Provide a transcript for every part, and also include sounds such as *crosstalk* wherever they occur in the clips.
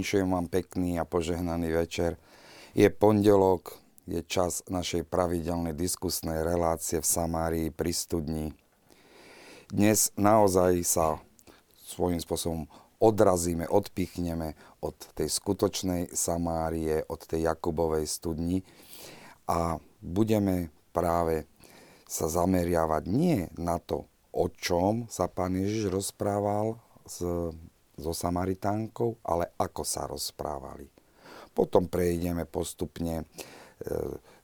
Vinšujem vám pekný a požehnaný večer. Je pondelok, je čas našej pravidelnej diskusnej relácie v Samárii pri studni. Dnes naozaj sa svojím spôsobom odrazíme, odpichneme od tej skutočnej Samárie, od tej Jakubovej studni a budeme práve sa zameriavať nie na to, o čom sa pán Ježiš rozprával s so Samaritánkou, ale ako sa rozprávali. Potom prejdeme postupne e,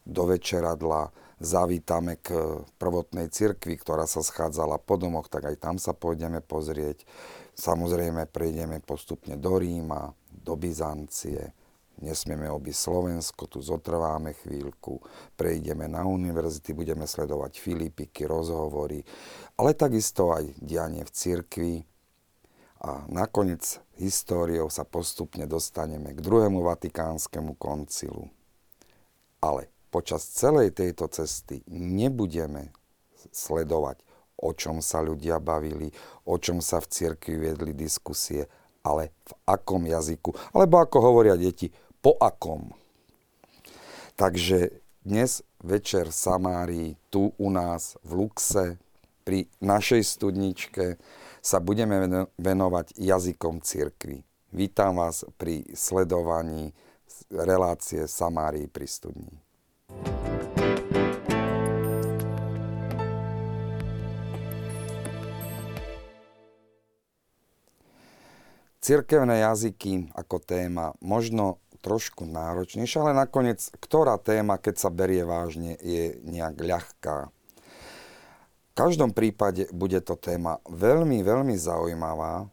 do večeradla, zavítame k prvotnej cirkvi, ktorá sa schádzala po domoch, tak aj tam sa pôjdeme pozrieť. Samozrejme prejdeme postupne do Ríma, do Byzancie, nesmieme obísť Slovensko, tu zotrváme chvíľku, prejdeme na univerzity, budeme sledovať Filipiky, rozhovory, ale takisto aj dianie v cirkvi, a nakoniec históriou sa postupne dostaneme k druhému vatikánskemu koncilu. Ale počas celej tejto cesty nebudeme sledovať, o čom sa ľudia bavili, o čom sa v cirkvi viedli diskusie, ale v akom jazyku, alebo ako hovoria deti, po akom. Takže dnes večer v Samárii, tu u nás v Luxe, pri našej studničke, sa budeme venovať jazykom cirkvy. Vítam vás pri sledovaní relácie Samárii pri studni. Cirkevné jazyky ako téma možno trošku náročnejšia, ale nakoniec, ktorá téma, keď sa berie vážne, je nejak ľahká každom prípade bude to téma veľmi, veľmi zaujímavá,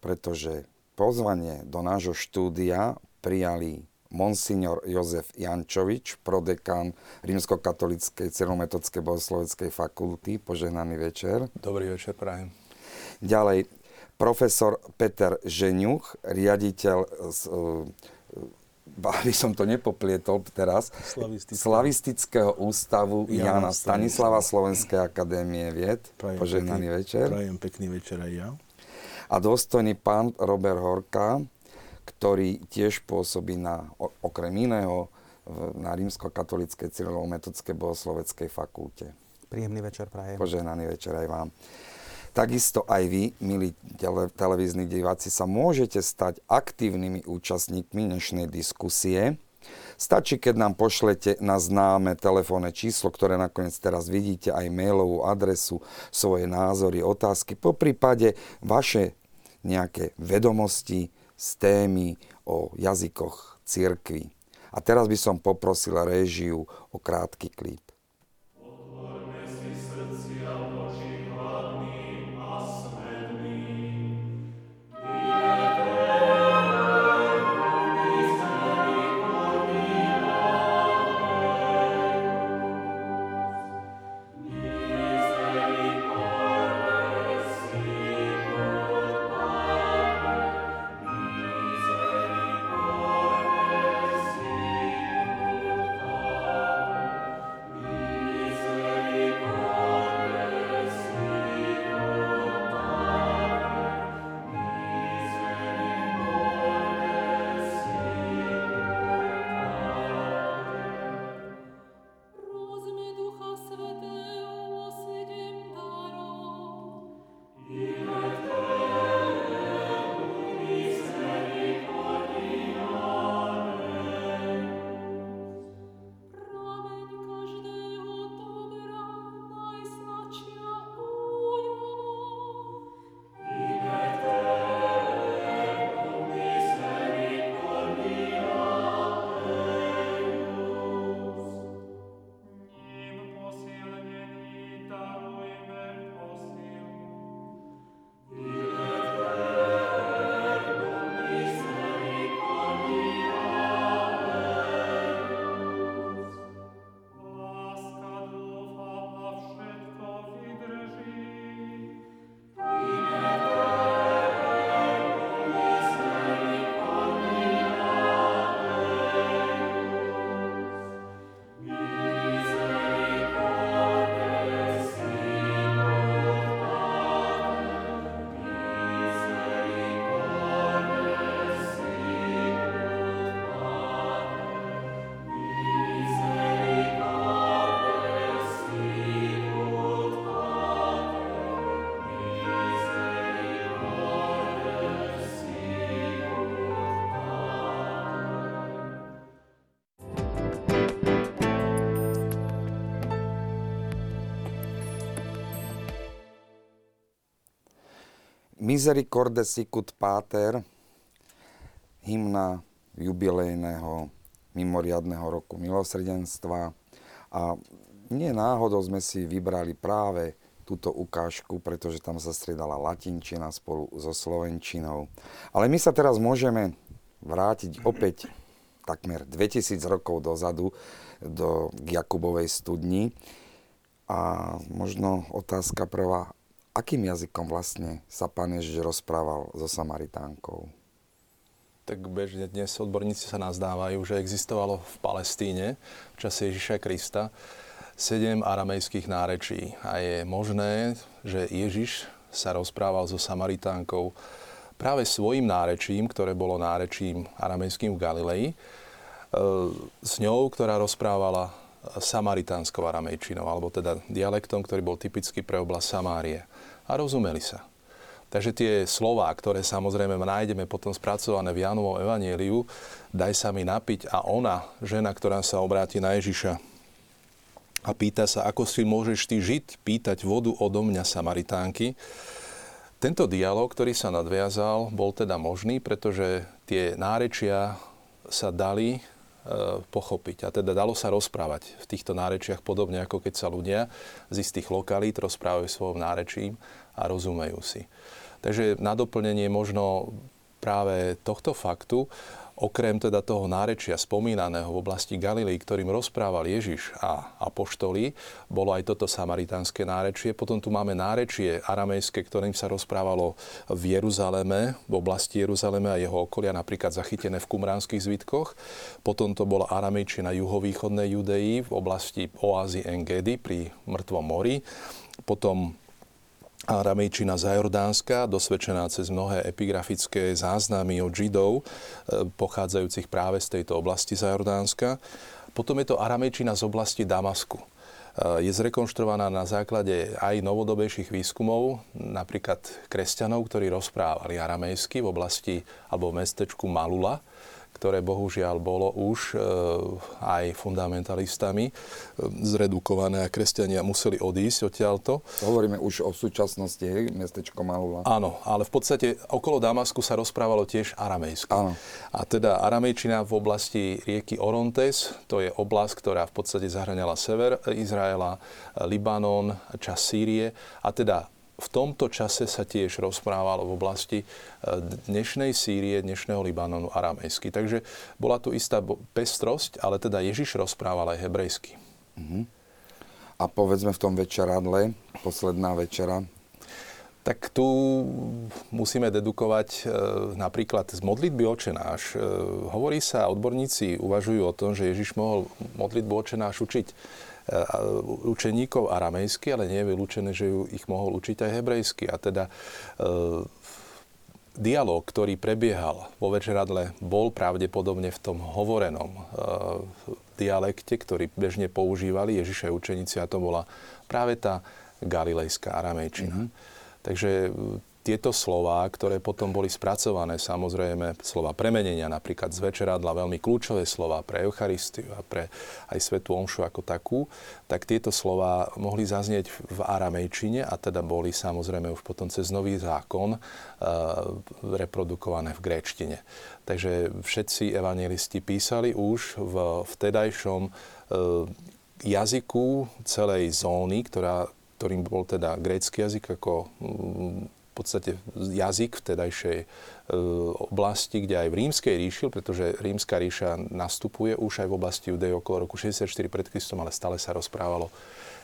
pretože pozvanie do nášho štúdia prijali monsignor Jozef Jančovič, prodekán Rímskokatolíckej celometodskej bohosloveckej fakulty. Požehnaný večer. Dobrý večer, prajem. Ďalej, profesor Peter Ženiuch, riaditeľ z, aby *laughs* som to nepoplietol teraz, Slavistického ústavu Jana, Jana Stanislava Slovenskej akadémie vied. Prajem Požehnaný pekný, večer. Prajem pekný večer aj ja. A dôstojný pán Robert Horka, ktorý tiež pôsobí na, okrem iného na rímsko-katolíckej cyrilometodskej bohosloveckej fakulte. Príjemný večer prajem. Požehnaný večer aj vám. Takisto aj vy, milí televízni diváci, sa môžete stať aktívnymi účastníkmi dnešnej diskusie. Stačí, keď nám pošlete na známe telefónne číslo, ktoré nakoniec teraz vidíte, aj mailovú adresu, svoje názory, otázky, po prípade vaše nejaké vedomosti z témy o jazykoch cirkvi. A teraz by som poprosil réžiu o krátky klip. Misericorde sicut pater, hymna jubilejného mimoriadného roku milosrdenstva. A nie náhodou sme si vybrali práve túto ukážku, pretože tam sa striedala latinčina spolu so slovenčinou. Ale my sa teraz môžeme vrátiť opäť takmer 2000 rokov dozadu do Jakubovej studni. A možno otázka prvá, akým jazykom vlastne sa pán Ježiš rozprával so Samaritánkou? Tak bežne dnes odborníci sa nazdávajú, že existovalo v Palestíne v čase Ježiša Krista sedem aramejských nárečí. A je možné, že Ježiš sa rozprával so Samaritánkou práve svojim nárečím, ktoré bolo nárečím aramejským v Galilei, e, s ňou, ktorá rozprávala samaritánskou aramejčinou, alebo teda dialektom, ktorý bol typický pre oblasť Samárie. A rozumeli sa. Takže tie slova, ktoré samozrejme nájdeme potom spracované v Jánovom evanieliu, daj sa mi napiť a ona, žena, ktorá sa obráti na Ježiša a pýta sa, ako si môžeš ty žiť, pýtať vodu odo mňa Samaritánky, tento dialog, ktorý sa nadviazal, bol teda možný, pretože tie nárečia sa dali pochopiť. A teda dalo sa rozprávať v týchto nárečiach podobne ako keď sa ľudia z istých lokalít rozprávajú svojom nárečím a rozumejú si. Takže na doplnenie možno práve tohto faktu okrem teda toho nárečia spomínaného v oblasti Galilei, ktorým rozprával Ježiš a apoštoli, bolo aj toto samaritánske nárečie. Potom tu máme nárečie aramejské, ktorým sa rozprávalo v Jeruzaleme, v oblasti Jeruzaleme a jeho okolia, napríklad zachytené v kumránskych zvitkoch. Potom to bola aramejčina juhovýchodnej Judei v oblasti oázy Engedy pri Mŕtvom mori. Potom a ramejčina za Jordánska, dosvedčená cez mnohé epigrafické záznamy od Židov, e, pochádzajúcich práve z tejto oblasti za Jordánska. Potom je to aramejčina z oblasti Damasku. E, je zrekonštruovaná na základe aj novodobejších výskumov, napríklad kresťanov, ktorí rozprávali aramejsky v oblasti alebo v mestečku Malula, ktoré bohužiaľ bolo už e, aj fundamentalistami e, zredukované a kresťania museli odísť odtiaľto. Hovoríme už o súčasnosti, hej, mestečko Malula. Áno, ale v podstate okolo Damasku sa rozprávalo tiež aramejsky. Áno. A teda aramejčina v oblasti rieky Orontes, to je oblasť, ktorá v podstate zahraňala sever Izraela, Libanon, čas Sýrie a teda v tomto čase sa tiež rozprávalo v oblasti e, dnešnej Sýrie, dnešného Libanonu aramejsky. Takže bola tu istá pestrosť, ale teda Ježiš rozprával aj hebrejsky. Uh-huh. A povedzme v tom večeradle, posledná večera, tak tu musíme dedukovať e, napríklad z modlitby očenáš. E, hovorí sa, odborníci uvažujú o tom, že Ježiš mohol modlitbu očenáš učiť učeníkov aramejsky, ale nie je vylúčené, že ju ich mohol učiť aj hebrejsky. A teda e, dialog, ktorý prebiehal vo večeradle, bol pravdepodobne v tom hovorenom e, dialekte, ktorý bežne používali Ježišej učeníci a to bola práve tá galilejská aramejčina. Mm-hmm. Takže tieto slova, ktoré potom boli spracované, samozrejme slova premenenia, napríklad z večeradla, veľmi kľúčové slova pre Eucharistiu a pre aj Svetu Omšu ako takú, tak tieto slova mohli zaznieť v aramejčine a teda boli samozrejme už potom cez nový zákon e, reprodukované v gréčtine. Takže všetci evangelisti písali už v vtedajšom e, jazyku celej zóny, ktorá, ktorým bol teda grécky jazyk ako v podstate jazyk vtedajšej e, oblasti, kde aj v rímskej ríši, pretože rímska ríša nastupuje už aj v oblasti Judej okolo roku 64 pred Kristom, ale stále sa rozprávalo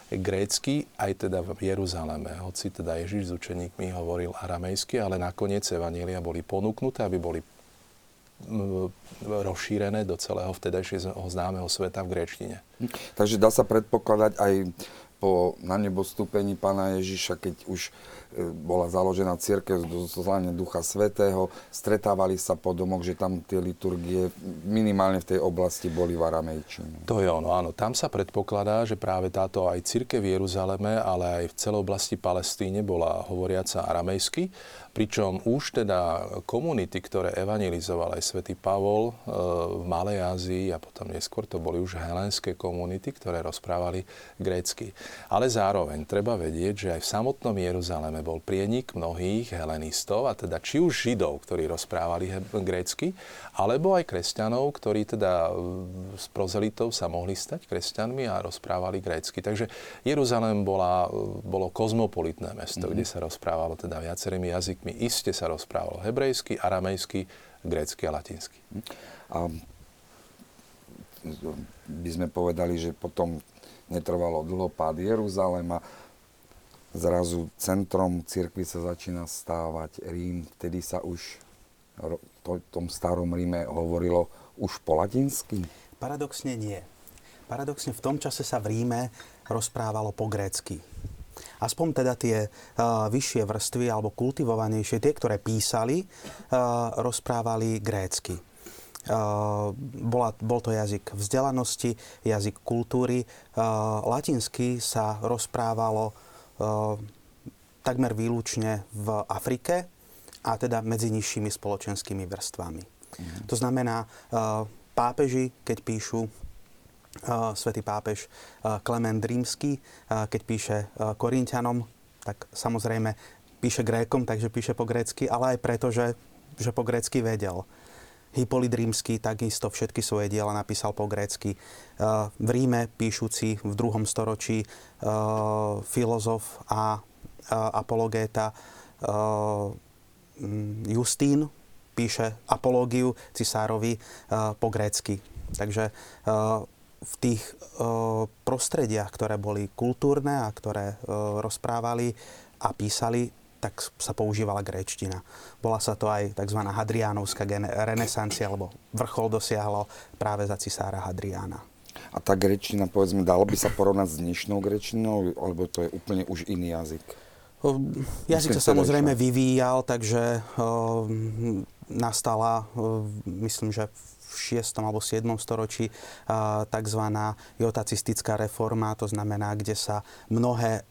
grécky, aj teda v Jeruzaleme. Hoci teda Ježiš s učeníkmi hovoril aramejsky, ale nakoniec evanielia boli ponúknuté, aby boli rozšírené do celého vtedajšieho známeho sveta v gréčtine. Takže dá sa predpokladať aj po na nebo pána Ježiša, keď už e, bola založená církev z zoslania Ducha Svetého, stretávali sa po domoch, že tam tie liturgie minimálne v tej oblasti boli v aramejčine. To je ono, áno. Tam sa predpokladá, že práve táto aj církev v Jeruzaleme, ale aj v celej oblasti Palestíne bola hovoriaca aramejsky, Pričom už teda komunity, ktoré evangelizoval aj svätý Pavol e, v Malej Ázii a potom neskôr to boli už helenské komunity, ktoré rozprávali grécky. Ale zároveň treba vedieť, že aj v samotnom Jeruzaleme bol prienik mnohých helenistov, a teda či už židov, ktorí rozprávali grécky, alebo aj kresťanov, ktorí teda e, prozelitov sa mohli stať kresťanmi a rozprávali grécky. Takže Jeruzalém bola, e, bolo kozmopolitné mesto, mm-hmm. kde sa rozprávalo teda viacerými jazykmi jazykmi iste sa rozprávalo hebrejsky, aramejsky, grécky a latinsky. A by sme povedali, že potom netrvalo dlho pád Jeruzalema, zrazu centrom cirkvi sa začína stávať Rím, vtedy sa už v tom starom Ríme hovorilo už po latinsky? Paradoxne nie. Paradoxne v tom čase sa v Ríme rozprávalo po grécky aspoň teda tie uh, vyššie vrstvy alebo kultivovanejšie, tie, ktoré písali, uh, rozprávali grécky. Uh, bola, bol to jazyk vzdelanosti, jazyk kultúry. Uh, latinsky sa rozprávalo uh, takmer výlučne v Afrike a teda medzi nižšími spoločenskými vrstvami. Mm. To znamená, uh, pápeži, keď píšu svätý pápež Klement Rímsky, keď píše Korintianom, tak samozrejme píše Grékom, takže píše po grécky, ale aj preto, že, že po grécky vedel. Hippolyt Rímsky takisto všetky svoje diela napísal po grécky. V Ríme píšuci v druhom storočí filozof a apologéta Justín píše apológiu cisárovi po grécky. Takže v tých uh, prostrediach, ktoré boli kultúrne a ktoré rozprávali a písali, tak sa používala gréčtina. Bola sa to aj tzv. hadriánovská renesancia, alebo vrchol dosiahlo práve za cisára Hadriána. A tá grečtina, povedzme, dalo by sa porovnať s dnešnou grečtinou, alebo to je úplne už iný jazyk? Jazyk sa samozrejme vyvíjal, takže nastala, myslím, že v 6. alebo 7. storočí tzv. jotacistická reforma, to znamená, kde sa mnohé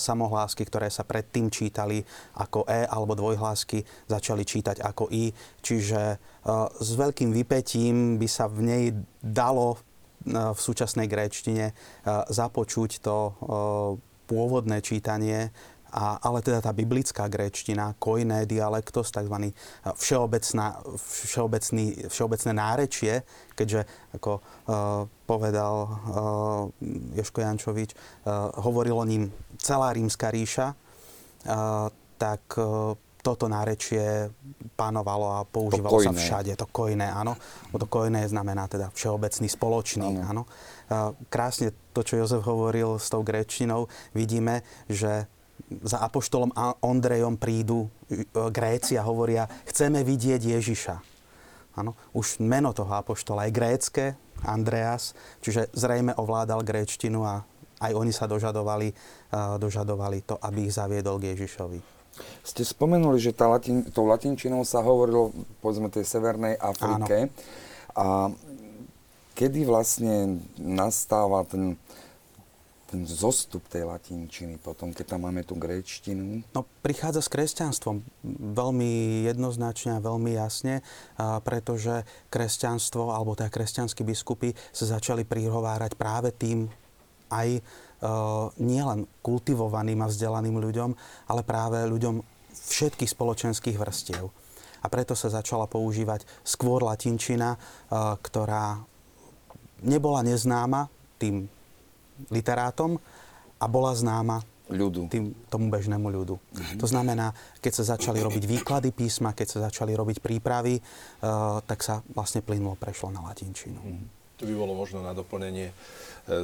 samohlásky, ktoré sa predtým čítali ako E alebo dvojhlásky, začali čítať ako I. Čiže s veľkým vypetím by sa v nej dalo v súčasnej gréčtine započuť to pôvodné čítanie a, ale teda tá biblická gréčtina, koiné dialektos, tzv. Všeobecná, všeobecný, všeobecné nárečie, keďže ako uh, povedal uh, Joško Jančovič, uh, hovoril o ním celá rímska ríša, uh, tak uh, toto nárečie panovalo a používalo sa všade. To kojné, áno. To kojné znamená teda všeobecný, spoločný, áno. áno. Krásne to, čo Jozef hovoril s tou gréčinou, vidíme, že za apoštolom Ondrejom prídu e, Gréci a hovoria, chceme vidieť Ježiša. Ano, už meno toho apoštola je grécké, Andreas, čiže zrejme ovládal gréčtinu a aj oni sa dožadovali, uh, dožadovali to, aby ich zaviedol k Ježišovi. Ste spomenuli, že tá latin, tou latinčinou sa hovorilo, povedzme, tej Severnej Afrike. Áno. A kedy vlastne nastáva ten ten zostup tej latinčiny potom, keď tam máme tú gréčtinu? No, prichádza s kresťanstvom veľmi jednoznačne a veľmi jasne, pretože kresťanstvo, alebo teda kresťanskí biskupy sa začali prihovárať práve tým aj e, nielen kultivovaným a vzdelaným ľuďom, ale práve ľuďom všetkých spoločenských vrstiev. A preto sa začala používať skôr latinčina, e, ktorá nebola neznáma tým literátom a bola známa ľudu. Tým, tomu bežnému ľudu. Mm-hmm. To znamená, keď sa začali robiť výklady písma, keď sa začali robiť prípravy, uh, tak sa vlastne plynulo prešlo na latinčinu. Mm-hmm. Tu by bolo možno na doplnenie e,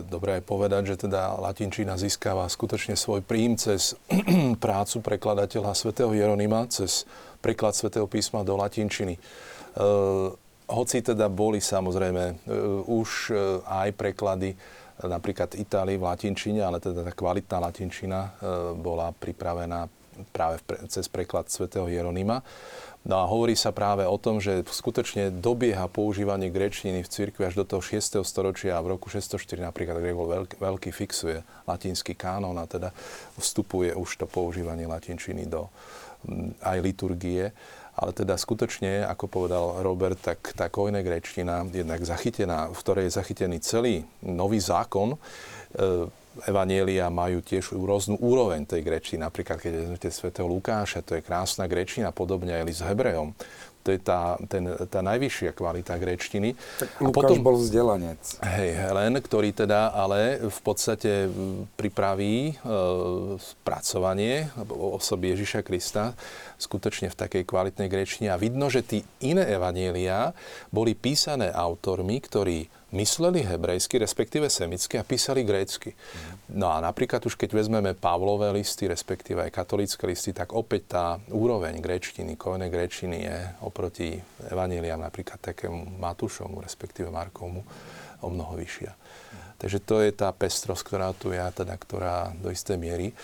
dobre aj povedať, že teda latinčina získava skutočne svoj príjm cez *clears throat* prácu prekladateľa svätého Jeronima, cez preklad svätého písma do latinčiny. E, hoci teda boli samozrejme e, už aj preklady napríklad Itálii v latinčine, ale teda tá kvalitná latinčina e, bola pripravená práve cez preklad svätého Jeronima. No a hovorí sa práve o tom, že skutočne dobieha používanie grečtiny v cirkvi až do toho 6. storočia a v roku 604 napríklad Gregor veľký, fixuje latinský kánon a teda vstupuje už to používanie latinčiny do, aj liturgie. Ale teda skutočne, ako povedal Robert, tak tá kojné grečtina, jednak zachytená, v ktorej je zachytený celý nový zákon, e, Evanielia majú tiež rôznu úroveň tej grečtiny. Napríklad, keď vezmete svätého Lukáša, to je krásna grečtina, podobne aj s Hebrejom to je tá, ten, tá najvyššia kvalita grečtiny. Tak Lukáš a potom, bol vzdelanec. Hej, Helen, ktorý teda ale v podstate pripraví e, spracovanie osoby Ježiša Krista skutočne v takej kvalitnej grečtine. A vidno, že tí iné evanielia boli písané autormi, ktorí mysleli hebrejsky, respektíve semicky a písali grécky. No a napríklad už keď vezmeme Pavlové listy, respektíve aj katolické listy, tak opäť tá úroveň gréčtiny, kojné gréčiny je oproti evaníliám napríklad takému Matúšomu, respektíve Markovmu, o mnoho vyššia. Takže to je tá pestrosť, ktorá tu je, teda, ktorá do istej miery e,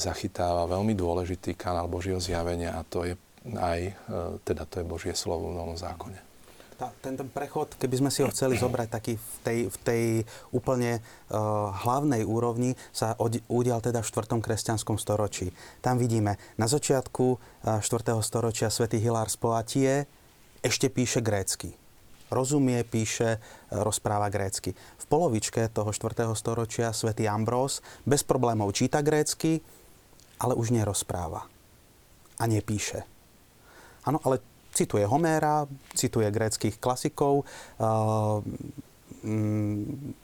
zachytáva veľmi dôležitý kanál Božieho zjavenia a to je aj, e, teda to je Božie slovo v Novom zákone tá, ten, ten prechod, keby sme si ho chceli zobrať taký v tej, v tej úplne uh, hlavnej úrovni, sa od, udial teda v 4. kresťanskom storočí. Tam vidíme na začiatku uh, 4. storočia svätý Hilár z Poatie ešte píše grécky. Rozumie, píše, uh, rozpráva grécky. V polovičke toho 4. storočia svätý Ambrós bez problémov číta grécky, ale už nerozpráva. A nepíše. Áno, ale cituje Homéra, cituje gréckých klasikov, mm,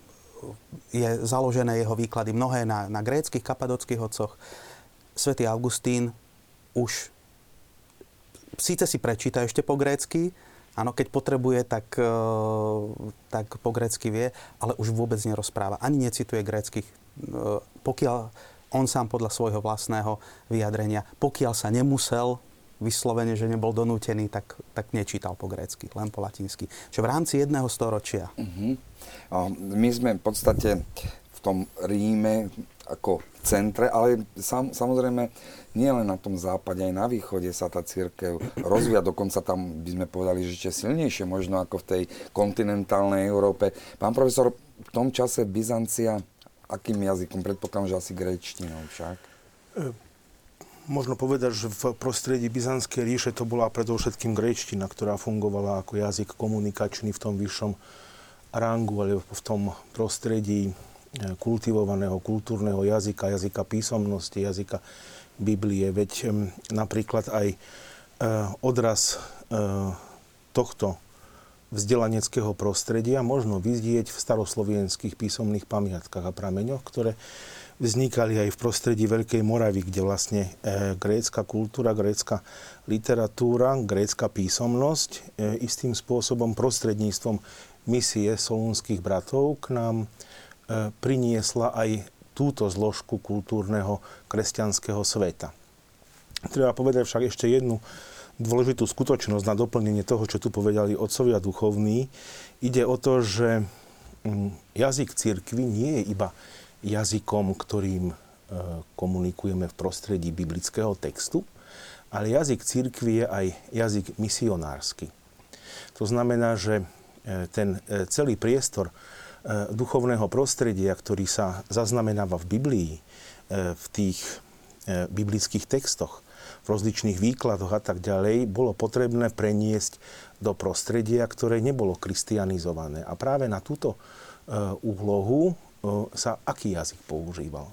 je založené jeho výklady mnohé na, na gréckých kapadockých otcoch. Svetý Augustín už síce si prečíta ešte po grécky, áno, keď potrebuje, tak, e, tak po grécky vie, ale už vôbec nerozpráva. Ani necituje gréckých, e, pokiaľ on sám podľa svojho vlastného vyjadrenia, pokiaľ sa nemusel vyslovene, že nebol donútený, tak, tak nečítal po grécky, len po latinsky. Čo v rámci jedného storočia. Uh-huh. My sme v podstate v tom Ríme ako centre, ale sam, samozrejme nie len na tom západe, aj na východe sa tá církev rozvíja, dokonca tam by sme povedali, že ešte silnejšie možno ako v tej kontinentálnej Európe. Pán profesor, v tom čase Byzancia akým jazykom? Predpokladám, že asi gréčtinou však. Možno povedať, že v prostredí Byzantskej ríše to bola predovšetkým gréčtina, ktorá fungovala ako jazyk komunikačný v tom vyššom rangu, ale v tom prostredí e, kultivovaného kultúrneho jazyka, jazyka písomnosti, jazyka Biblie. Veď napríklad aj e, odraz e, tohto vzdelaneckého prostredia možno vidieť v staroslovenských písomných pamiatkách a prameňoch, ktoré vznikali aj v prostredí Veľkej Moravy, kde vlastne e, grécka kultúra, grécka literatúra, grécka písomnosť e, istým spôsobom prostredníctvom misie solúnskych bratov k nám e, priniesla aj túto zložku kultúrneho kresťanského sveta. Treba povedať však ešte jednu dôležitú skutočnosť na doplnenie toho, čo tu povedali otcovia duchovní. Ide o to, že mm, jazyk cirkvy nie je iba jazykom, ktorým e, komunikujeme v prostredí biblického textu, ale jazyk církvy je aj jazyk misionársky. To znamená, že e, ten e, celý priestor duchovného prostredia, ktorý sa zaznamenáva v Biblii, v tých biblických textoch, v rozličných výkladoch a tak ďalej, bolo potrebné preniesť do prostredia, ktoré nebolo kristianizované. A práve na túto úlohu sa aký jazyk používal.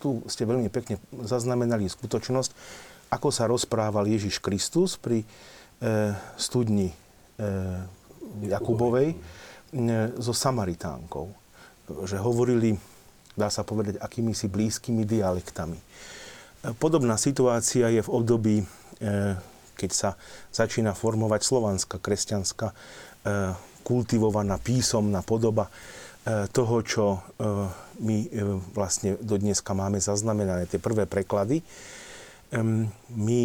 Tu ste veľmi pekne zaznamenali skutočnosť, ako sa rozprával Ježiš Kristus pri e, studni e, Jakubovej e, so Samaritánkou. Že hovorili, dá sa povedať, akými si blízkymi dialektami. Podobná situácia je v období, keď sa začína formovať slovanská, kresťanská, kultivovaná písomná podoba toho, čo e, my e, vlastne do dneska máme zaznamenané, tie prvé preklady. My,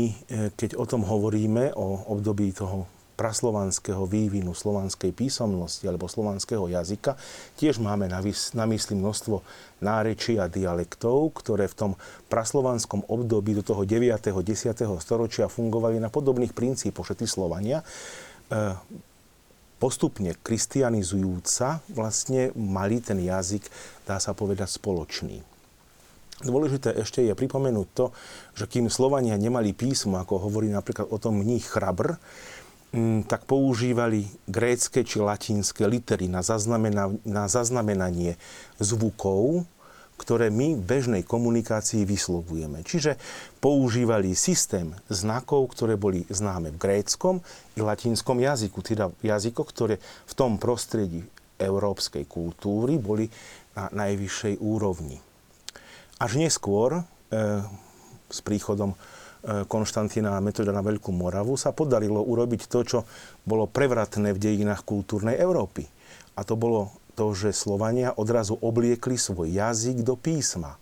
keď o tom hovoríme, o období toho praslovanského vývinu slovanskej písomnosti alebo slovanského jazyka, tiež máme na, mysli množstvo nárečí a dialektov, ktoré v tom praslovanskom období do toho 9. 10. storočia fungovali na podobných princípoch, že tí Slovania postupne kristianizujúca vlastne mali ten jazyk, dá sa povedať, spoločný. Dôležité ešte je pripomenúť to, že kým Slovania nemali písmo, ako hovorí napríklad o tom mních Chrabr, mm, tak používali grécke či latinské litery na, zaznamena- na zaznamenanie zvukov, ktoré my v bežnej komunikácii vyslovujeme. Čiže používali systém znakov, ktoré boli známe v gréckom i latinskom jazyku, teda jazykoch, ktoré v tom prostredí európskej kultúry boli na najvyššej úrovni. Až neskôr, e, s príchodom e, Konštantína a Metoda na Veľkú Moravu sa podarilo urobiť to, čo bolo prevratné v dejinách kultúrnej Európy. A to bolo to, že Slovania odrazu obliekli svoj jazyk do písma.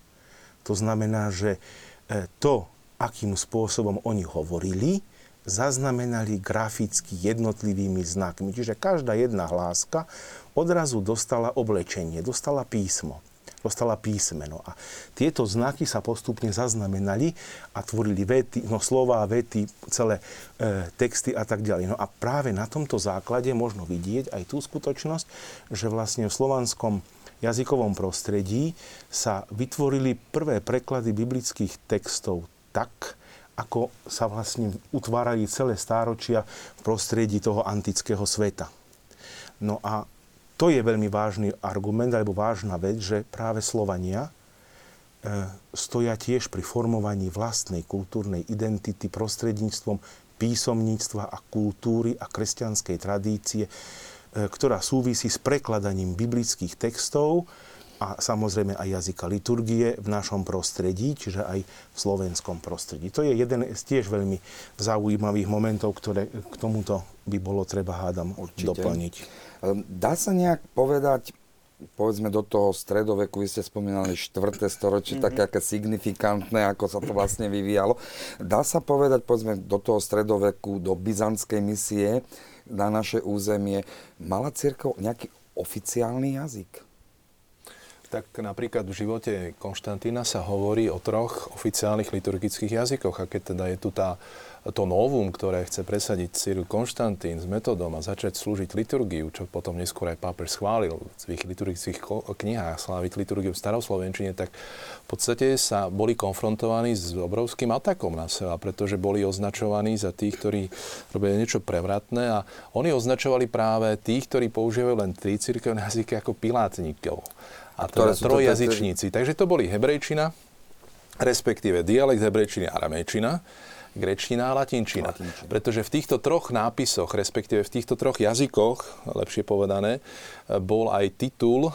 To znamená, že e, to, akým spôsobom oni hovorili, zaznamenali graficky jednotlivými znakmi. Čiže každá jedna hláska odrazu dostala oblečenie, dostala písmo dostala písmeno. A tieto znaky sa postupne zaznamenali a tvorili vety, no slova, vety, celé e, texty a tak ďalej. No a práve na tomto základe možno vidieť aj tú skutočnosť, že vlastne v slovanskom jazykovom prostredí sa vytvorili prvé preklady biblických textov tak, ako sa vlastne utvárali celé stáročia v prostredí toho antického sveta. No a to je veľmi vážny argument alebo vážna vec, že práve Slovania e, stoja tiež pri formovaní vlastnej kultúrnej identity prostredníctvom písomníctva a kultúry a kresťanskej tradície, e, ktorá súvisí s prekladaním biblických textov a samozrejme aj jazyka liturgie v našom prostredí, čiže aj v slovenskom prostredí. To je jeden z tiež veľmi zaujímavých momentov, ktoré k tomuto by bolo treba, hádam, Určite. doplniť. Ehm, dá sa nejak povedať, povedzme do toho stredoveku, vy ste spomínali 4. storočie, mm-hmm. také aké signifikantné, ako sa to vlastne vyvíjalo. Dá sa povedať, povedzme, do toho stredoveku, do byzantskej misie na naše územie, mala církev nejaký oficiálny jazyk? Tak napríklad v živote Konštantína sa hovorí o troch oficiálnych liturgických jazykoch. A keď teda je tu tá, to novum, ktoré chce presadiť Cyril Konštantín s metodom a začať slúžiť liturgiu, čo potom neskôr aj pápež schválil v svých liturgických knihách, sláviť liturgiu v staroslovenčine, tak v podstate sa boli konfrontovaní s obrovským atakom na seba, pretože boli označovaní za tých, ktorí robia niečo prevratné a oni označovali práve tých, ktorí používajú len tri cirkevné jazyky ako pilátnikov a teda trojjazyčníci. Takže to boli hebrejčina, respektíve dialekt hebrejčiny a aramejčina grečtina a latinčina. latinčina. Pretože v týchto troch nápisoch, respektíve v týchto troch jazykoch, lepšie povedané, bol aj titul eh,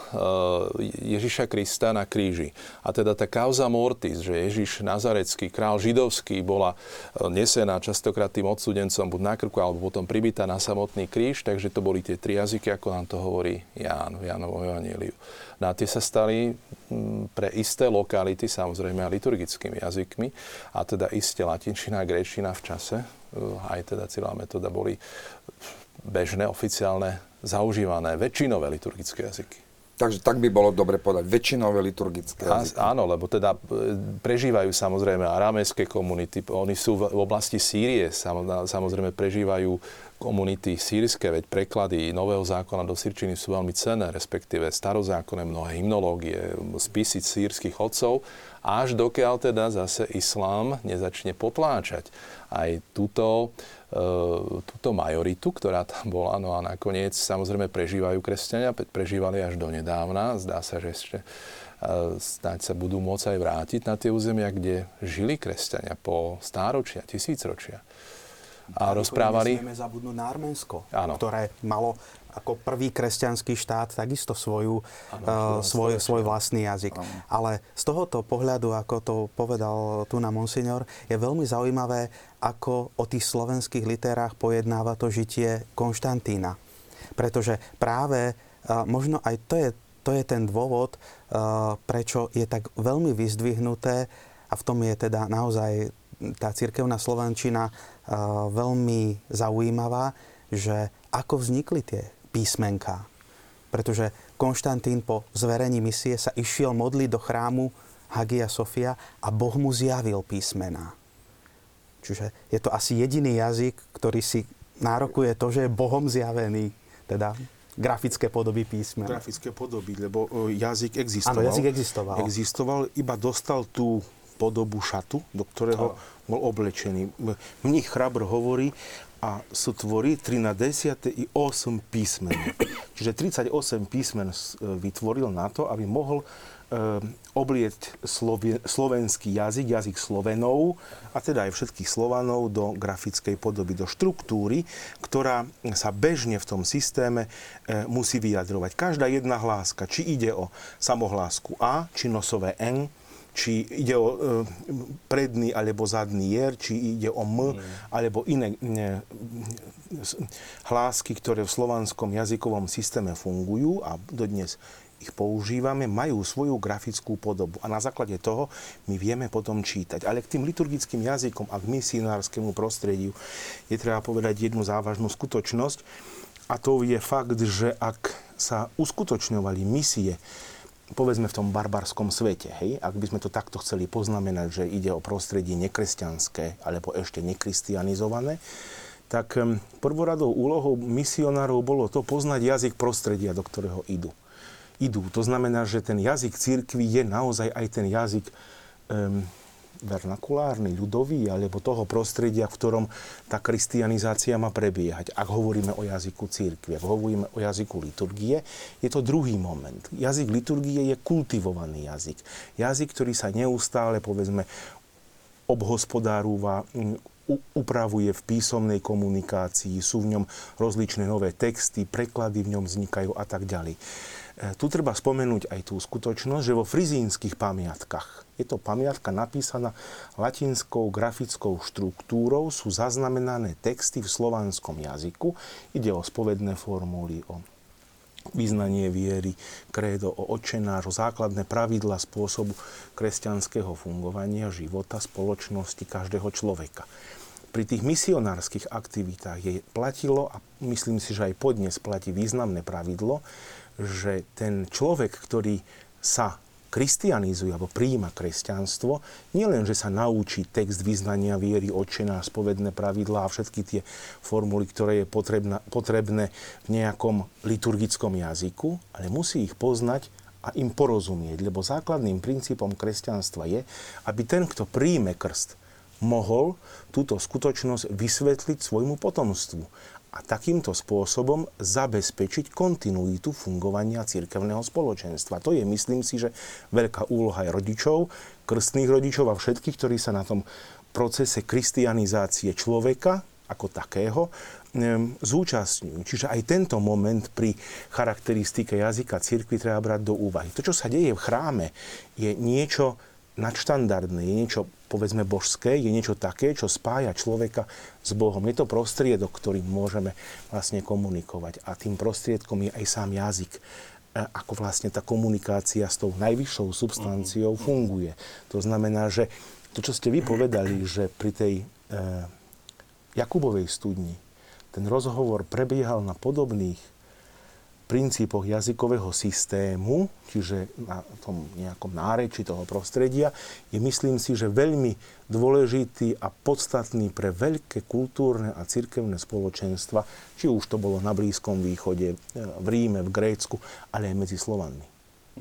Ježiša Krista na kríži. A teda tá causa mortis, že Ježiš Nazarecký, král židovský, bola eh, nesená častokrát tým odsudencom buď na krku, alebo potom pribitá na samotný kríž, takže to boli tie tri jazyky, ako nám to hovorí Ján v Jánovom Evangeliu. No a tie sa stali mm, pre isté lokality, samozrejme liturgickými jazykmi, a teda isté latinčina a gréčina v čase, eh, aj teda celá metóda boli bežné, oficiálne, zaužívané, väčšinové liturgické jazyky. Takže tak by bolo dobre povedať, väčšinové liturgické jazyky. Áno, lebo teda e, prežívajú samozrejme aramejské komunity, oni sú v oblasti Sýrie, samozrejme prežívajú komunity sírske, veď preklady Nového zákona do sírčiny sú veľmi cenné, respektíve starozákonné mnohé hymnológie, spisy sírskych otcov, až dokiaľ teda zase islám nezačne potláčať aj túto, e, túto majoritu, ktorá tam bola. No a nakoniec samozrejme prežívajú kresťania, prežívali až do nedávna. Zdá sa, že ešte e, snáď sa budú môcť aj vrátiť na tie územia, kde žili kresťania po stáročia, tisícročia a rozprávali... Nesmieme zabudnúť na Arménsko, Áno. ktoré malo ako prvý kresťanský štát takisto svoju, ano, uh, svoj, svoj vlastný jazyk. Ano. Ale z tohoto pohľadu, ako to povedal tu na Monsignor, je veľmi zaujímavé, ako o tých slovenských literách pojednáva to žitie Konštantína. Pretože práve uh, možno aj to je, to je ten dôvod, uh, prečo je tak veľmi vyzdvihnuté a v tom je teda naozaj tá cirkevná slovančina veľmi zaujímavá, že ako vznikli tie písmenká. Pretože Konštantín po zverení misie sa išiel modliť do chrámu Hagia Sofia a Boh mu zjavil písmená. Čiže je to asi jediný jazyk, ktorý si nárokuje to, že je Bohom zjavený. Teda grafické podoby písmen. Grafické podoby, lebo e, jazyk existoval. Áno, jazyk existoval. Existoval, iba dostal tú podobu šatu, do ktorého bol oblečený. Mních Chrabr hovorí, a sú tvorí 3 na 10 i 8 písmen. *coughs* Čiže 38 písmen e, vytvoril na to, aby mohol e, oblieť slovenský jazyk, jazyk Slovenov a teda aj všetkých Slovanov do grafickej podoby, do štruktúry, ktorá sa bežne v tom systéme e, musí vyjadrovať. Každá jedna hláska, či ide o samohlásku A, či nosové N, či ide o e, predný alebo zadný jer, či ide o m, mm. alebo iné ne, hlásky, ktoré v slovanskom jazykovom systéme fungujú a dodnes ich používame, majú svoju grafickú podobu. A na základe toho my vieme potom čítať. Ale k tým liturgickým jazykom a k misionárskému prostrediu je treba povedať jednu závažnú skutočnosť. A to je fakt, že ak sa uskutočňovali misie povedzme v tom barbarskom svete, hej, ak by sme to takto chceli poznamenať, že ide o prostredie nekresťanské alebo ešte nekristianizované, tak prvoradou úlohou misionárov bolo to poznať jazyk prostredia, do ktorého idú. Idú. To znamená, že ten jazyk církvy je naozaj aj ten jazyk um, vernakulárny, ľudový, alebo toho prostredia, v ktorom tá kristianizácia má prebiehať. Ak hovoríme o jazyku církvy, ak hovoríme o jazyku liturgie, je to druhý moment. Jazyk liturgie je kultivovaný jazyk. Jazyk, ktorý sa neustále, povedzme, obhospodárúva, upravuje v písomnej komunikácii, sú v ňom rozličné nové texty, preklady v ňom vznikajú a tak ďalej. E, tu treba spomenúť aj tú skutočnosť, že vo frizínskych pamiatkách, je to pamiatka napísaná latinskou grafickou štruktúrou, sú zaznamenané texty v slovanskom jazyku. Ide o spovedné formuly, o vyznanie viery, krédo, o očenář, o základné pravidla spôsobu kresťanského fungovania, života, spoločnosti každého človeka. Pri tých misionárskych aktivitách je platilo, a myslím si, že aj podnes platí významné pravidlo, že ten človek, ktorý sa kristianizuje alebo príjima kresťanstvo, nielen, že sa naučí text vyznania viery, očená, spovedné pravidlá a všetky tie formuly, ktoré je potrebná, potrebné v nejakom liturgickom jazyku, ale musí ich poznať a im porozumieť, lebo základným princípom kresťanstva je, aby ten, kto príjme krst, mohol túto skutočnosť vysvetliť svojmu potomstvu a takýmto spôsobom zabezpečiť kontinuitu fungovania cirkevného spoločenstva. To je, myslím si, že veľká úloha aj rodičov, krstných rodičov a všetkých, ktorí sa na tom procese kristianizácie človeka ako takého zúčastňujú. Čiže aj tento moment pri charakteristike jazyka cirkvi treba brať do úvahy. To, čo sa deje v chráme, je niečo nadštandardné, je niečo povedzme božské, je niečo také, čo spája človeka s Bohom. Je to prostriedok, ktorým môžeme vlastne komunikovať. A tým prostriedkom je aj sám jazyk e, ako vlastne tá komunikácia s tou najvyššou substanciou mhm. funguje. To znamená, že to, čo ste vy povedali, že pri tej e, Jakubovej studni ten rozhovor prebiehal na podobných princípoch jazykového systému, čiže na tom nejakom náreči toho prostredia, je myslím si, že veľmi dôležitý a podstatný pre veľké kultúrne a cirkevné spoločenstva, či už to bolo na Blízkom východe, v Ríme, v Grécku, ale aj medzi Slovanmi.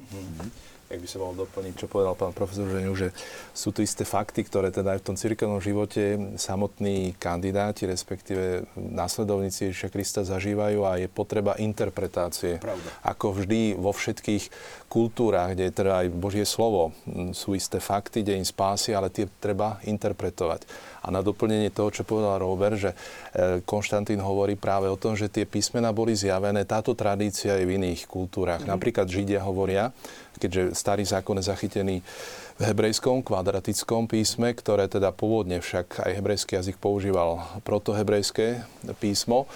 Mm-hmm ak by som mohol doplniť, čo povedal pán profesor Ženiu, že sú tu isté fakty, ktoré teda aj v tom cirkevnom živote samotní kandidáti, respektíve následovníci Ježiša Krista zažívajú a je potreba interpretácie. Pravda. Ako vždy vo všetkých kultúrach, kde je teda aj Božie slovo, sú isté fakty, deň spásy, ale tie treba interpretovať. A na doplnenie toho, čo povedal Robert, že e, Konštantín hovorí práve o tom, že tie písmena boli zjavené, táto tradícia je v iných kultúrach. Mm. Napríklad Židia hovoria, keďže starý zákon je zachytený v hebrejskom kvadratickom písme, ktoré teda pôvodne však aj hebrejský jazyk používal protohebrejské písmo,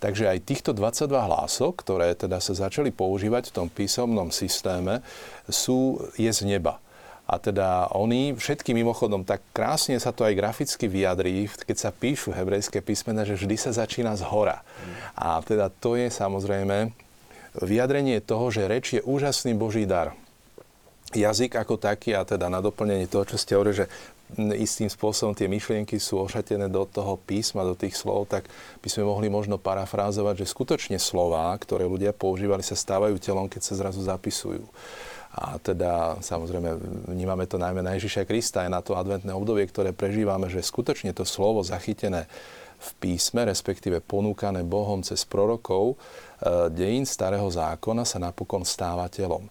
Takže aj týchto 22 hlások, ktoré teda sa začali používať v tom písomnom systéme, sú, je z neba. A teda oni, všetky mimochodom, tak krásne sa to aj graficky vyjadrí, keď sa píšu hebrejské písmena, že vždy sa začína z hora. A teda to je samozrejme vyjadrenie toho, že reč je úžasný Boží dar jazyk ako taký a teda na doplnenie toho, čo ste hovorili, že istým spôsobom tie myšlienky sú ošatené do toho písma, do tých slov, tak by sme mohli možno parafrázovať, že skutočne slová, ktoré ľudia používali, sa stávajú telom, keď sa zrazu zapisujú. A teda samozrejme vnímame to najmä na Ježiša Krista aj na to adventné obdobie, ktoré prežívame, že skutočne to slovo zachytené v písme, respektíve ponúkané Bohom cez prorokov, e, dejín starého zákona sa napokon stáva telom.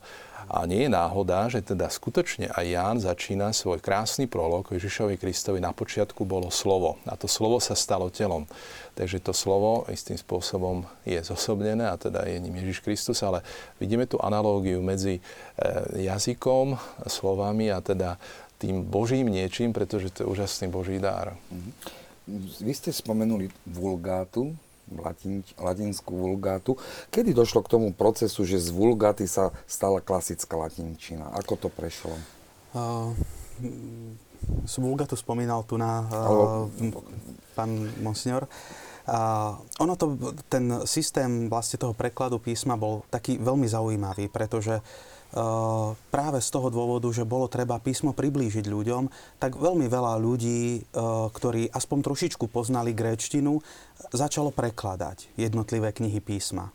A nie je náhoda, že teda skutočne aj Ján začína svoj krásny prolog Ježišovi Kristovi. Na počiatku bolo slovo a to slovo sa stalo telom. Takže to slovo istým spôsobom je zosobnené a teda je ním Ježiš Kristus, ale vidíme tu analógiu medzi e, jazykom, slovami a teda tým Božím niečím, pretože to je úžasný Boží dár. Mhm. Vy ste spomenuli vulgátu, latin, latinskú vulgátu. Kedy došlo k tomu procesu, že z vulgáty sa stala klasická latinčina? Ako to prešlo? Uh, z vulgátu spomínal tu na uh, pán Monsignor. Uh, ono to, ten systém vlastne toho prekladu písma bol taký veľmi zaujímavý, pretože uh, práve z toho dôvodu, že bolo treba písmo priblížiť ľuďom, tak veľmi veľa ľudí, eh, ktorí aspoň trošičku poznali gréčtinu, začalo prekladať jednotlivé knihy písma.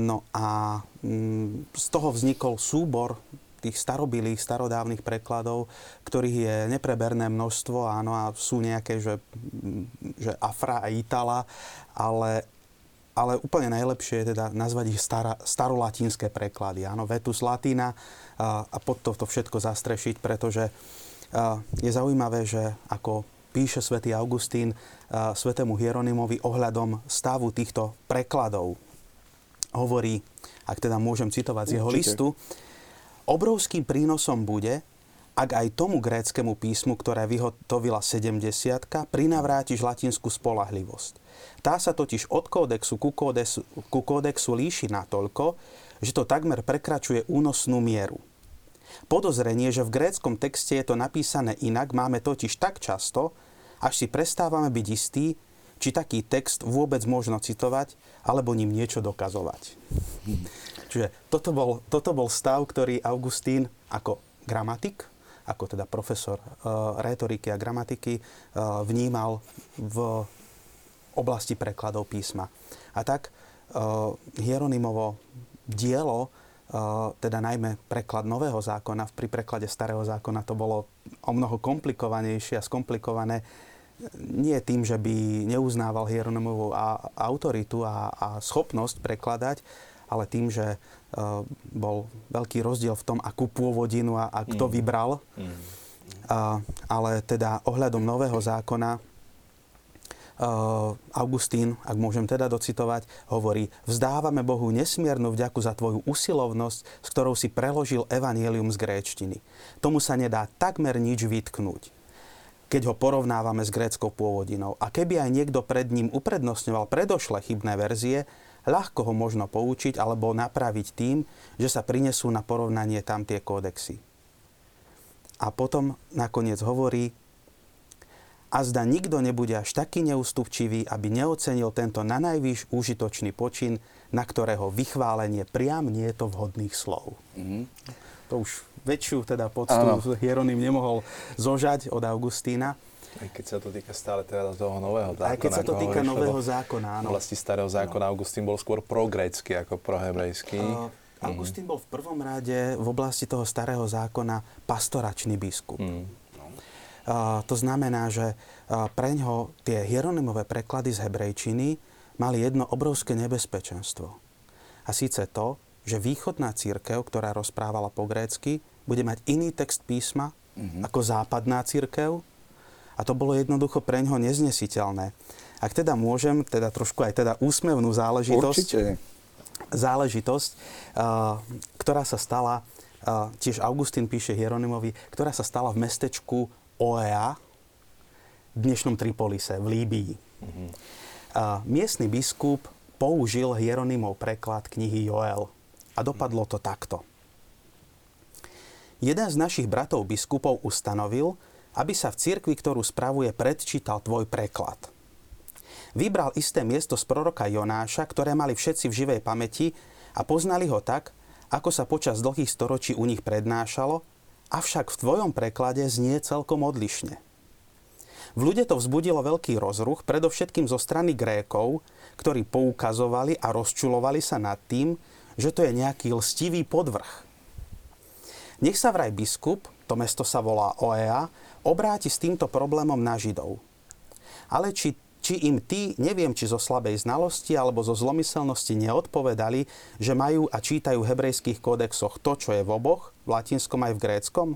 No a mm, z toho vznikol súbor tých starobilých, starodávnych prekladov, ktorých je nepreberné množstvo, áno, a sú nejaké, že, mm, že Afra a Itala, ale ale úplne najlepšie je teda nazvať ich stara, starolatínske preklady. Áno, vetus latina a, a pod to, to všetko zastrešiť, pretože a, je zaujímavé, že ako píše svätý Augustín a, svätému Hieronymovi ohľadom stavu týchto prekladov. Hovorí, ak teda môžem citovať z jeho listu, obrovským prínosom bude, ak aj tomu gréckému písmu, ktoré vyhotovila 70 prinavrátiš latinskú spolahlivosť. Tá sa totiž od kódexu ku kódexu, ku kódexu líši natoľko, že to takmer prekračuje únosnú mieru. Podozrenie, že v gréckom texte je to napísané inak, máme totiž tak často, až si prestávame byť istí, či taký text vôbec možno citovať, alebo ním niečo dokazovať. Čiže toto bol, toto bol stav, ktorý Augustín ako gramatik, ako teda profesor uh, rétoriky a gramatiky, uh, vnímal v oblasti prekladov písma. A tak uh, Hieronymovo dielo, uh, teda najmä preklad Nového zákona, pri preklade Starého zákona to bolo o mnoho komplikovanejšie a skomplikované nie tým, že by neuznával Hieronymovú autoritu a, a schopnosť prekladať, ale tým, že uh, bol veľký rozdiel v tom, akú pôvodinu a, a kto mm. vybral. Mm. Uh, ale teda ohľadom Nového zákona Augustín, ak môžem teda docitovať, hovorí, vzdávame Bohu nesmiernu vďaku za tvoju usilovnosť, s ktorou si preložil evanielium z gréčtiny. Tomu sa nedá takmer nič vytknúť keď ho porovnávame s gréckou pôvodinou. A keby aj niekto pred ním uprednostňoval predošle chybné verzie, ľahko ho možno poučiť alebo napraviť tým, že sa prinesú na porovnanie tam tie kódexy. A potom nakoniec hovorí, a zda nikto nebude až taký neústupčivý, aby neocenil tento na najvýš užitočný počin, na ktorého vychválenie priam nie je to vhodných slov. Mm-hmm. To už väčšiu teda poctu ano. *laughs* Hieronym nemohol zožať od Augustína. Aj keď sa to týka stále teda toho nového zákona. Aj keď sa to týka hovoríš, nového zákona, áno. V oblasti starého zákona no. Augustín bol skôr progrecký ako prohebrejský. Uh, Augustín mm. bol v prvom rade v oblasti toho starého zákona pastoračný biskup. Mm. To znamená, že pre ňo tie hieronymové preklady z hebrejčiny mali jedno obrovské nebezpečenstvo. A síce to, že východná církev, ktorá rozprávala po grécky, bude mať iný text písma mm-hmm. ako západná církev a to bolo jednoducho pre ňo neznesiteľné. Ak teda môžem, teda trošku aj teda úsmevnú záležitosť, Určite. záležitosť, uh, ktorá sa stala, uh, tiež Augustín píše Hieronymovi, ktorá sa stala v mestečku OEA v dnešnom Tripolise, v Líbii. Mm-hmm. A miestny biskup použil Hieronymov preklad knihy Joel. A dopadlo to takto. Jeden z našich bratov biskupov ustanovil, aby sa v cirkvi, ktorú spravuje, predčítal tvoj preklad. Vybral isté miesto z proroka Jonáša, ktoré mali všetci v živej pamäti a poznali ho tak, ako sa počas dlhých storočí u nich prednášalo avšak v tvojom preklade znie celkom odlišne. V ľude to vzbudilo veľký rozruch, predovšetkým zo strany Grékov, ktorí poukazovali a rozčulovali sa nad tým, že to je nejaký lstivý podvrh. Nech sa vraj biskup, to mesto sa volá Oea, obráti s týmto problémom na Židov. Ale či, či im tí, neviem či zo slabej znalosti alebo zo zlomyselnosti neodpovedali, že majú a čítajú v hebrejských kódexoch to, čo je v oboch, v latinskom aj v gréckom?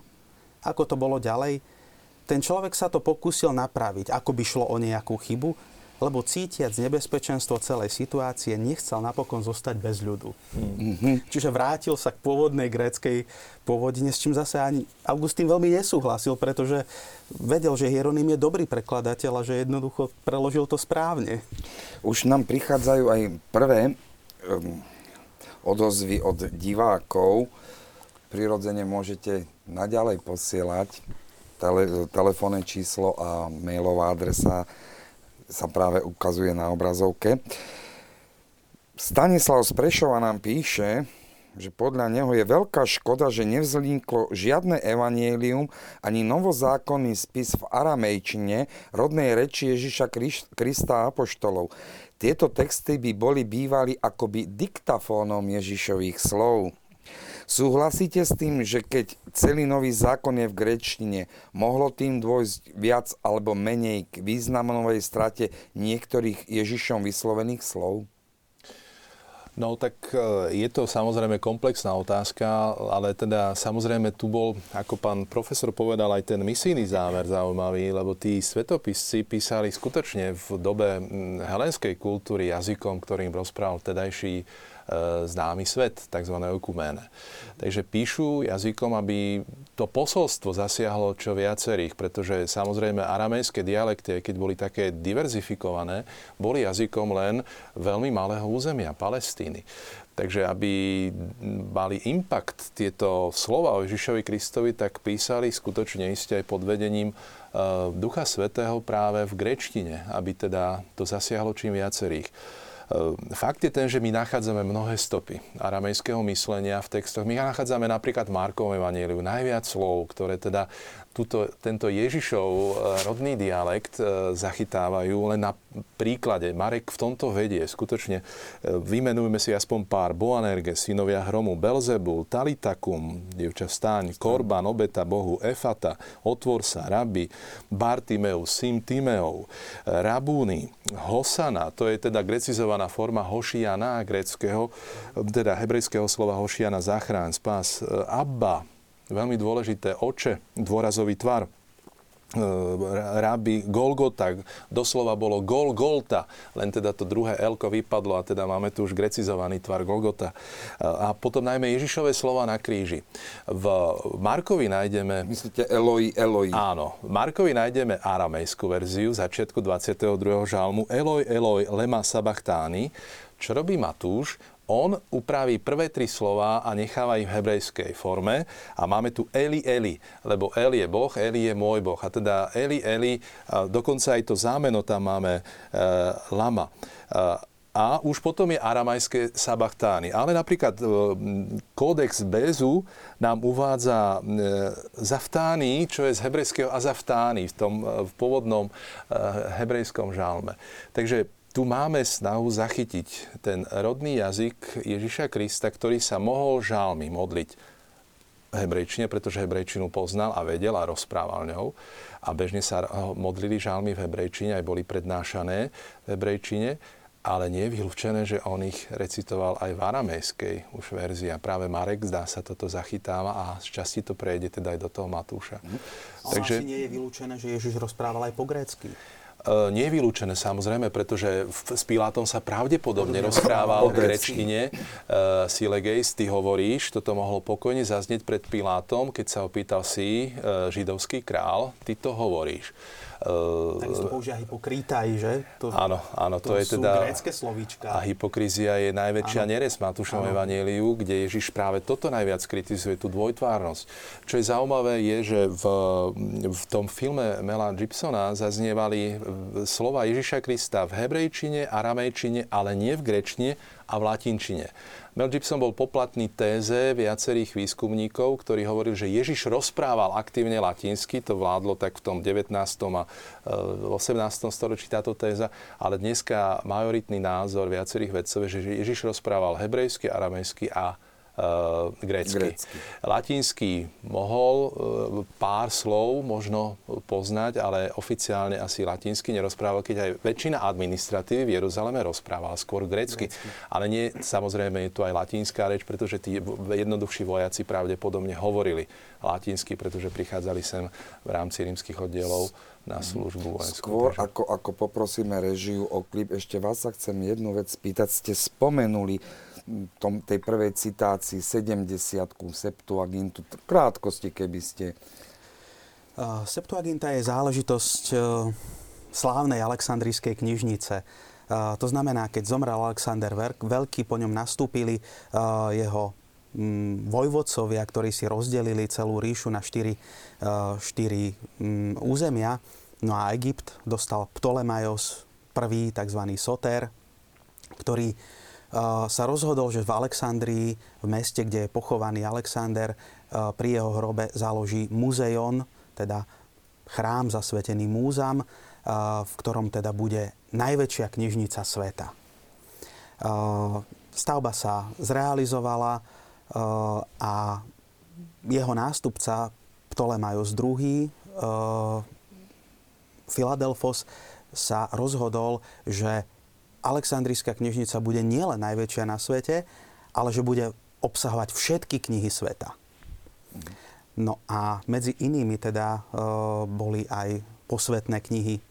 Ako to bolo ďalej? ten človek sa to pokúsil napraviť, ako by šlo o nejakú chybu, lebo cítiac nebezpečenstvo celej situácie, nechcel napokon zostať bez ľudu. Mm-hmm. Čiže vrátil sa k pôvodnej gréckej pôvodine, s čím zase ani Augustín veľmi nesúhlasil, pretože vedel, že Hieronym je dobrý prekladateľ a že jednoducho preložil to správne. Už nám prichádzajú aj prvé um, odozvy od divákov. Prirodzene môžete naďalej posielať tele, telefónne číslo a mailová adresa sa práve ukazuje na obrazovke. Stanislav Sprešova nám píše, že podľa neho je veľká škoda, že nevzniklo žiadne evanielium ani novozákonný spis v aramejčine rodnej reči Ježiša Krista a Apoštolov. Tieto texty by boli bývali akoby diktafónom Ježišových slov. Súhlasíte s tým, že keď celý nový zákon je v grečtine, mohlo tým dôjsť viac alebo menej k významnovej strate niektorých Ježišom vyslovených slov? No tak e, je to samozrejme komplexná otázka, ale teda samozrejme tu bol, ako pán profesor povedal, aj ten misijný zámer zaujímavý, lebo tí svetopisci písali skutočne v dobe helenskej kultúry jazykom, ktorým rozprával tedajší známy svet, tzv. okuméne. Takže píšu jazykom, aby to posolstvo zasiahlo čo viacerých, pretože samozrejme aramejské dialekty, keď boli také diverzifikované, boli jazykom len veľmi malého územia, Palestíny. Takže aby mali impact tieto slova o Ježišovi Kristovi, tak písali skutočne isté aj pod vedením e, Ducha Svetého práve v grečtine, aby teda to zasiahlo čím viacerých. Ehm, fakt je ten, že my nachádzame mnohé stopy aramejského myslenia v textoch. My nachádzame napríklad Markovom evaníliu najviac slov, ktoré teda túto, tento Ježišov e, rodný dialekt e, zachytávajú len na príklade. Marek v tomto vedie. Skutočne e, vymenujeme si aspoň pár. Boanerge, synovia hromu, Belzebul, Talitakum, dievča stáň, Korban, obeta Bohu, Efata, otvor sa, Rabi, Bartimeus, Sim Timeov, Rabúny, Hosana, to je teda grecizovaná forma Hošiana, greckého, teda hebrejského slova Hošiana, zachrán, spas, Abba, veľmi dôležité, oče, dôrazový tvar, e, rabi Golgota, doslova bolo Golgolta, len teda to druhé Elko vypadlo a teda máme tu už grecizovaný tvar Golgota. E, a potom najmä Ježišové slova na kríži. V Markovi nájdeme... Myslíte Eloi, Eloi? Áno. V Markovi nájdeme aramejskú verziu začiatku 22. žalmu Eloi, Eloi, lema sabachtáni, čo robí Matúš? On upraví prvé tri slova a necháva ich v hebrejskej forme a máme tu Eli Eli, lebo Eli je Boh, Eli je môj Boh. A teda Eli Eli, dokonca aj to zámeno tam máme e, Lama. E, a už potom je aramajské sabachtány. Ale napríklad e, kódex Bezu nám uvádza e, zaftány, čo je z hebrejského azaftány v tom e, v pôvodnom hebrejskom žalme. Takže tu máme snahu zachytiť ten rodný jazyk Ježiša Krista, ktorý sa mohol žálmi modliť hebrejčine, pretože hebrejčinu poznal a vedel a rozprával ňou. A bežne sa modlili žálmy v hebrejčine, aj boli prednášané v hebrejčine, ale nie je vylúčené, že on ich recitoval aj v aramejskej už verzii. A práve Marek, zdá sa, toto zachytáva a z časti to prejde teda aj do toho Matúša. Mm. Takže... nie je vylúčené, že Ježiš rozprával aj po grécky. E, nie je vylúčené samozrejme, pretože s Pilátom sa pravdepodobne rozprával v grečtine. Uh, Silegejs, ty hovoríš, toto mohlo pokojne zaznieť pred Pilátom, keď sa opýtal si uh, židovský král, ty to hovoríš. Uh, Takisto použia hypokrítaj, že? To, áno, áno, to, to je teda... grécké slovíčka. A hypokrízia je najväčšia áno. neres Matúšom Evangeliu, kde Ježiš práve toto najviac kritizuje, tú dvojtvárnosť. Čo je zaujímavé, je, že v, v tom filme Mela Gibsona zaznievali slova Ježiša Krista v hebrejčine, aramejčine, ale nie v grečtine a v latinčine. Mel Gibson bol poplatný téze viacerých výskumníkov, ktorí hovorili, že Ježiš rozprával aktívne latinsky, to vládlo tak v tom 19. a 18. E, storočí táto téza, ale dneska majoritný názor viacerých vedcov je, že Ježiš rozprával hebrejsky, aramejsky a grécky. grécky. Latinský mohol uh, pár slov možno poznať, ale oficiálne asi latinsky nerozprával, keď aj väčšina administratívy v Jeruzaleme rozprávala skôr grécky. grécky. Ale nie, samozrejme je tu aj latinská reč, pretože tí jednoduchší vojaci pravdepodobne hovorili latinsky, pretože prichádzali sem v rámci rímskych oddielov na službu vojenskú. Skôr ako, ako poprosíme režiu o klip, ešte vás sa chcem jednu vec spýtať. Ste spomenuli tom, tej prvej citácii 70 Septuagintu. Krátkosti, keby ste... Uh, Septuaginta je záležitosť uh, slávnej Aleksandrijskej knižnice. Uh, to znamená, keď zomrel Alexander Veľký, po ňom nastúpili jeho um, vojvodcovia, ktorí si rozdelili celú ríšu na štyri, štyri um, územia. No a Egypt dostal Ptolemaios prvý, tzv. Soter, ktorý sa rozhodol, že v Alexandrii, v meste, kde je pochovaný Alexander, pri jeho hrobe založí muzeón, teda chrám zasvetený múzam, v ktorom teda bude najväčšia knižnica sveta. Stavba sa zrealizovala a jeho nástupca Ptolemaios II, Filadelfos, sa rozhodol, že Aleksandrijská knižnica bude nielen najväčšia na svete, ale že bude obsahovať všetky knihy sveta. No a medzi inými teda e, boli aj posvetné knihy e,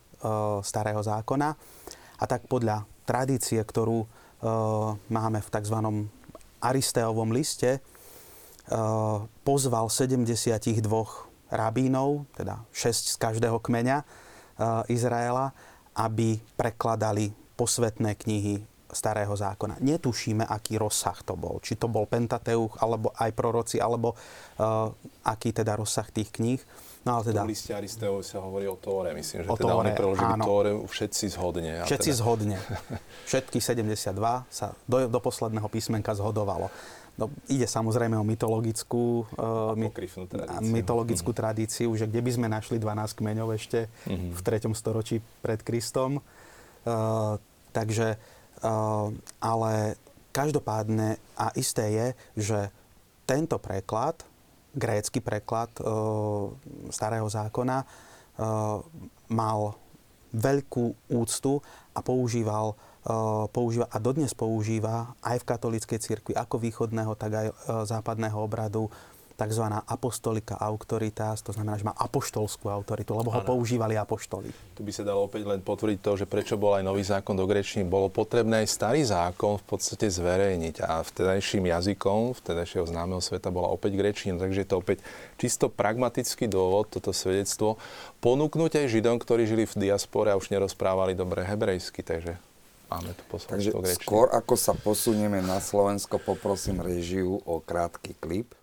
Starého zákona. A tak podľa tradície, ktorú e, máme v tzv. Aristeovom liste, e, pozval 72 rabínov, teda 6 z každého kmeňa e, Izraela, aby prekladali posvetné knihy starého zákona. Netušíme, aký rozsah to bol. Či to bol Pentateuch, alebo aj proroci, alebo uh, aký teda rozsah tých kníh. No, ale teda, v liste Aristeov sa hovorí o Tóre, myslím, že o teda tóre, oni preložili áno. Tóre všetci zhodne. Všetci teda... zhodne. *laughs* Všetky 72 sa do, do posledného písmenka zhodovalo. No, ide samozrejme o mytologickú, uh, tradíciu. mytologickú mm. tradíciu, že kde by sme našli 12 kmeňov ešte mm-hmm. v 3. storočí pred Kristom. Uh, takže, uh, ale každopádne a isté je, že tento preklad, grécky preklad uh, starého zákona, mal veľkú úctu a používal, používa a dodnes používa aj v katolíckej cirkvi ako východného, tak aj západného obradu tzv. apostolika autoritas, to znamená, že má apoštolskú autoritu, lebo ho ano. používali apoštoli. Tu by sa dalo opäť len potvrdiť to, že prečo bol aj nový zákon do grečiny. Bolo potrebné aj starý zákon v podstate zverejniť a vtedajším jazykom vtedajšieho známeho sveta bola opäť grečina. Takže je to opäť čisto pragmatický dôvod, toto svedectvo, ponúknuť aj Židom, ktorí žili v diaspore a už nerozprávali dobre hebrejsky. Takže máme tu Takže skôr ako sa posunieme na Slovensko, poprosím režiu o krátky klip.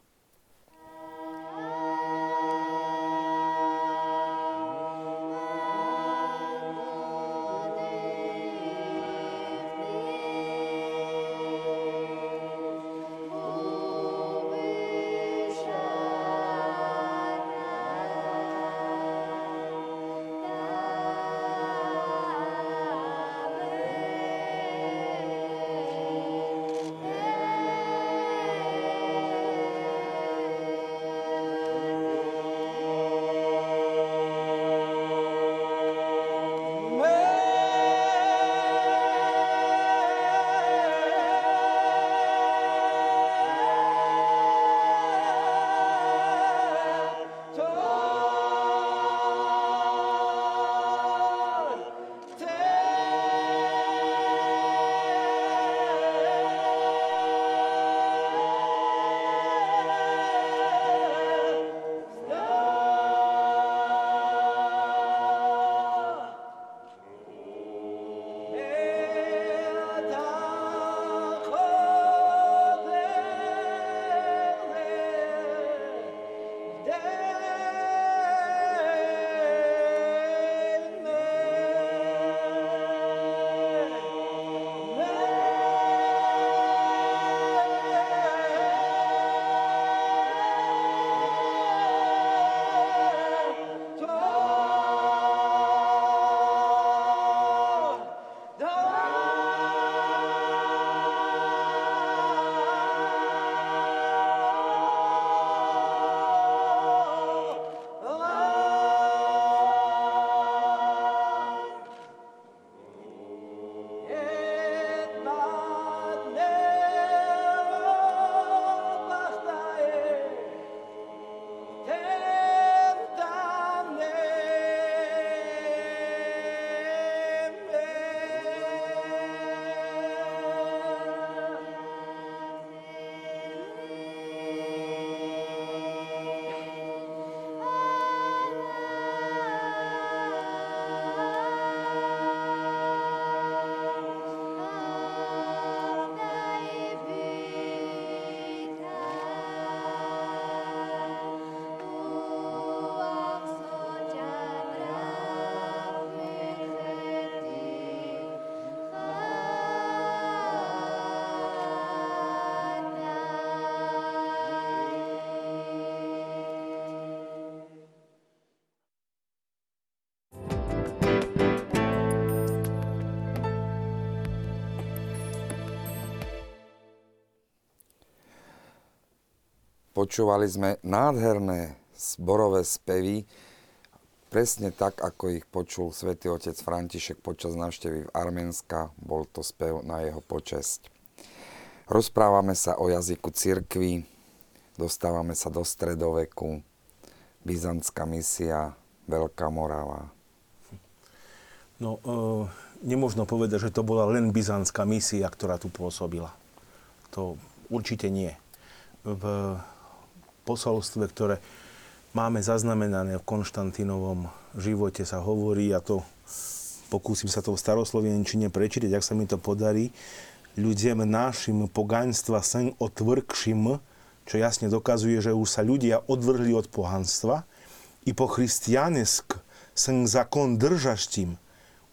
Počúvali sme nádherné zborové spevy, presne tak, ako ich počul svätý otec František počas návštevy v Arménska. Bol to spev na jeho počesť. Rozprávame sa o jazyku cirkvi, dostávame sa do stredoveku, Byzantská misia, Veľká Morava. No, e, nemôžno povedať, že to bola len byzantská misia, ktorá tu pôsobila. To určite nie. V posolstve, ktoré máme zaznamenané v Konštantinovom živote sa hovorí, a to pokúsim sa to v staroslovenčine prečítať, ak sa mi to podarí, ľuďom našim pogaňstva sen otvrkšim, čo jasne dokazuje, že už sa ľudia odvrhli od pohanstva i po christianesk sen zakon držaštím,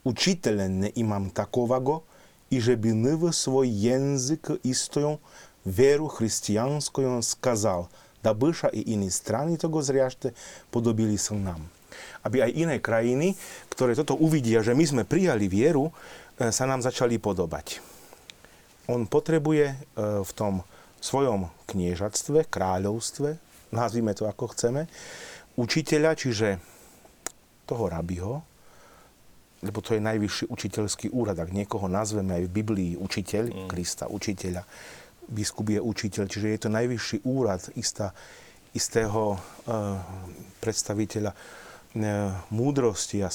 učiteľen imam takovago, i že by nv svoj jazyk istojon veru християнскую сказал, Dabyša i iní strany toho zriašte podobili sa nám. Aby aj iné krajiny, ktoré toto uvidia, že my sme prijali vieru, e, sa nám začali podobať. On potrebuje e, v tom svojom kniežatstve, kráľovstve, nazvime to ako chceme, učiteľa, čiže toho rabiho, lebo to je najvyšší učiteľský úrad, ak niekoho nazveme aj v Biblii učiteľ, mm. Krista, učiteľa, biskup je učiteľ, čiže je to najvyšší úrad istá, istého e, predstaviteľa e, múdrosti a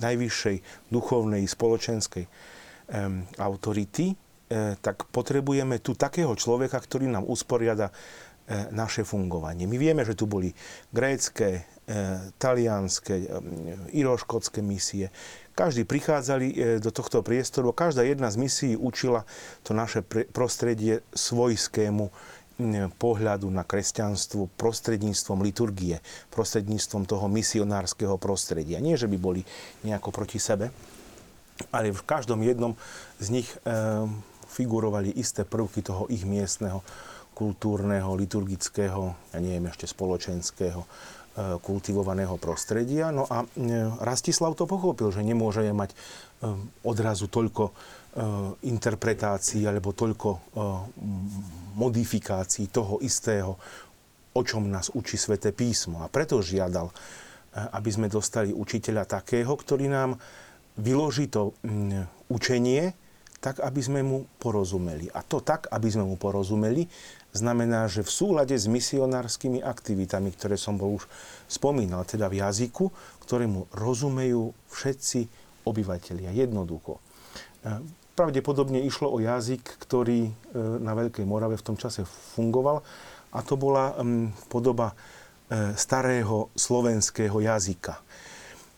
najvyššej duchovnej, spoločenskej e, autority, e, tak potrebujeme tu takého človeka, ktorý nám usporiada e, naše fungovanie. My vieme, že tu boli grécké, e, talianské, iroškotské misie, každý prichádzali e, do tohto priestoru, každá jedna z misií učila to naše prostredie svojskému pohľadu na kresťanstvo prostredníctvom liturgie, prostredníctvom toho misionárskeho prostredia. Nie, že by boli nejako proti sebe, ale v každom jednom z nich e, figurovali isté prvky toho ich miestneho kultúrneho, liturgického, ja neviem, ešte spoločenského kultivovaného prostredia. No a e, Rastislav to pochopil, že nemôže mať e, odrazu toľko interpretácií alebo toľko modifikácií toho istého, o čom nás učí sväté písmo. A preto žiadal, aby sme dostali učiteľa takého, ktorý nám vyloží to učenie tak, aby sme mu porozumeli. A to tak, aby sme mu porozumeli, znamená, že v súlade s misionárskymi aktivitami, ktoré som bol už spomínal, teda v jazyku, ktorému rozumejú všetci obyvateľia jednoducho. E, pravdepodobne išlo o jazyk, ktorý e, na Veľkej Morave v tom čase fungoval a to bola podoba e, starého slovenského jazyka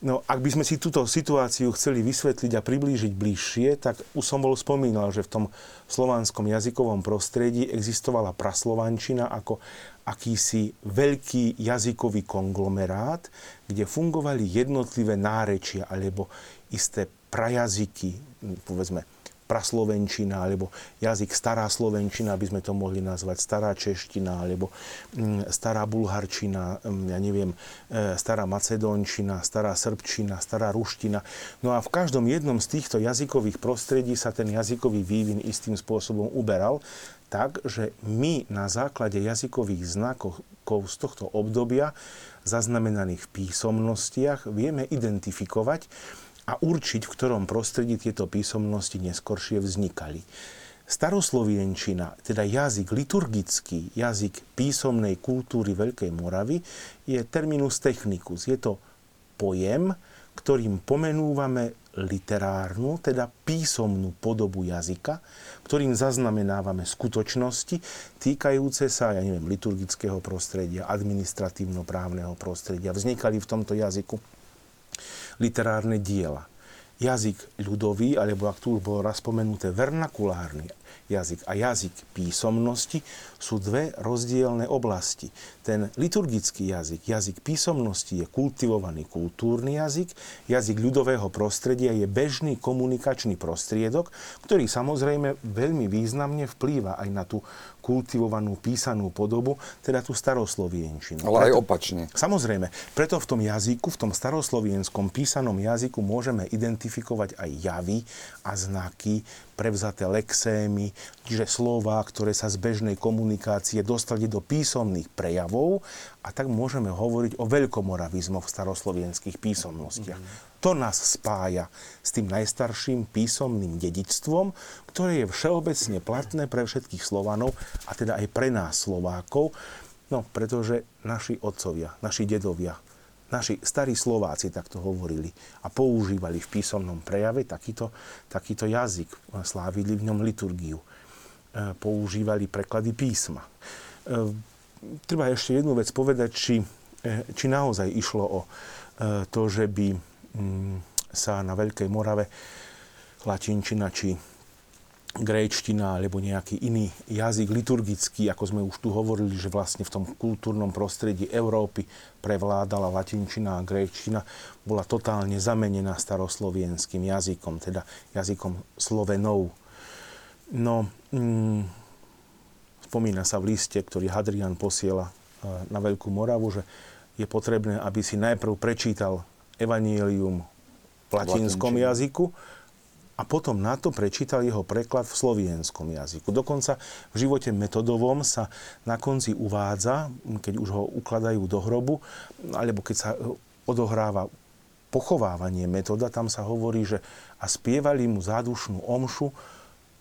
No, ak by sme si túto situáciu chceli vysvetliť a priblížiť bližšie, tak už som bol spomínal, že v tom slovanskom jazykovom prostredí existovala praslovančina ako akýsi veľký jazykový konglomerát, kde fungovali jednotlivé nárečia alebo isté prajazyky, povedzme praslovenčina, alebo jazyk stará slovenčina, aby sme to mohli nazvať stará čeština, alebo mm, stará bulharčina, mm, ja neviem, e, stará macedónčina, stará srbčina, stará ruština. No a v každom jednom z týchto jazykových prostredí sa ten jazykový vývin istým spôsobom uberal, tak, že my na základe jazykových znakov z tohto obdobia zaznamenaných v písomnostiach vieme identifikovať, a určiť, v ktorom prostredí tieto písomnosti neskoršie vznikali. Staroslovienčina, teda jazyk liturgický, jazyk písomnej kultúry Veľkej Moravy, je terminus technicus. Je to pojem, ktorým pomenúvame literárnu, teda písomnú podobu jazyka, ktorým zaznamenávame skutočnosti týkajúce sa, ja neviem, liturgického prostredia, administratívno-právneho prostredia. Vznikali v tomto jazyku literárne diela. Jazyk ľudový, alebo ak tu už bolo raz spomenuté, vernakulárny jazyk a jazyk písomnosti sú dve rozdielne oblasti. Ten liturgický jazyk, jazyk písomnosti je kultivovaný kultúrny jazyk, jazyk ľudového prostredia je bežný komunikačný prostriedok, ktorý samozrejme veľmi významne vplýva aj na tú kultivovanú písanú podobu, teda tú staroslovienčinu. Ale aj opačne. Samozrejme, preto v tom jazyku, v tom staroslovienskom písanom jazyku môžeme identifikovať aj javy a znaky, prevzaté lexémy, čiže slova, ktoré sa z bežnej komunikácie dostali do písomných prejavov a tak môžeme hovoriť o veľkomoravizmoch v staroslovenských písomnostiach. Mm-hmm. To nás spája s tým najstarším písomným dedičstvom, ktoré je všeobecne platné pre všetkých Slovanov a teda aj pre nás Slovákov, no pretože naši otcovia, naši dedovia, naši starí Slováci takto hovorili a používali v písomnom prejave takýto, takýto jazyk, slávili v ňom liturgiu, e, používali preklady písma. E, treba ešte jednu vec povedať, či, e, či naozaj išlo o to, že by sa na Veľkej Morave latinčina či gréčtina alebo nejaký iný jazyk liturgický, ako sme už tu hovorili, že vlastne v tom kultúrnom prostredí Európy prevládala latinčina a gréčtina, bola totálne zamenená staroslovenským jazykom, teda jazykom Slovenov. No, mm, spomína sa v liste, ktorý Hadrian posiela e, na Veľkú Moravu, že je potrebné, aby si najprv prečítal Evangelium v latinskom jazyku, a potom na to prečítal jeho preklad v slovienskom jazyku. Dokonca v živote metodovom sa na konci uvádza, keď už ho ukladajú do hrobu, alebo keď sa odohráva pochovávanie metoda, tam sa hovorí, že a spievali mu zádušnú omšu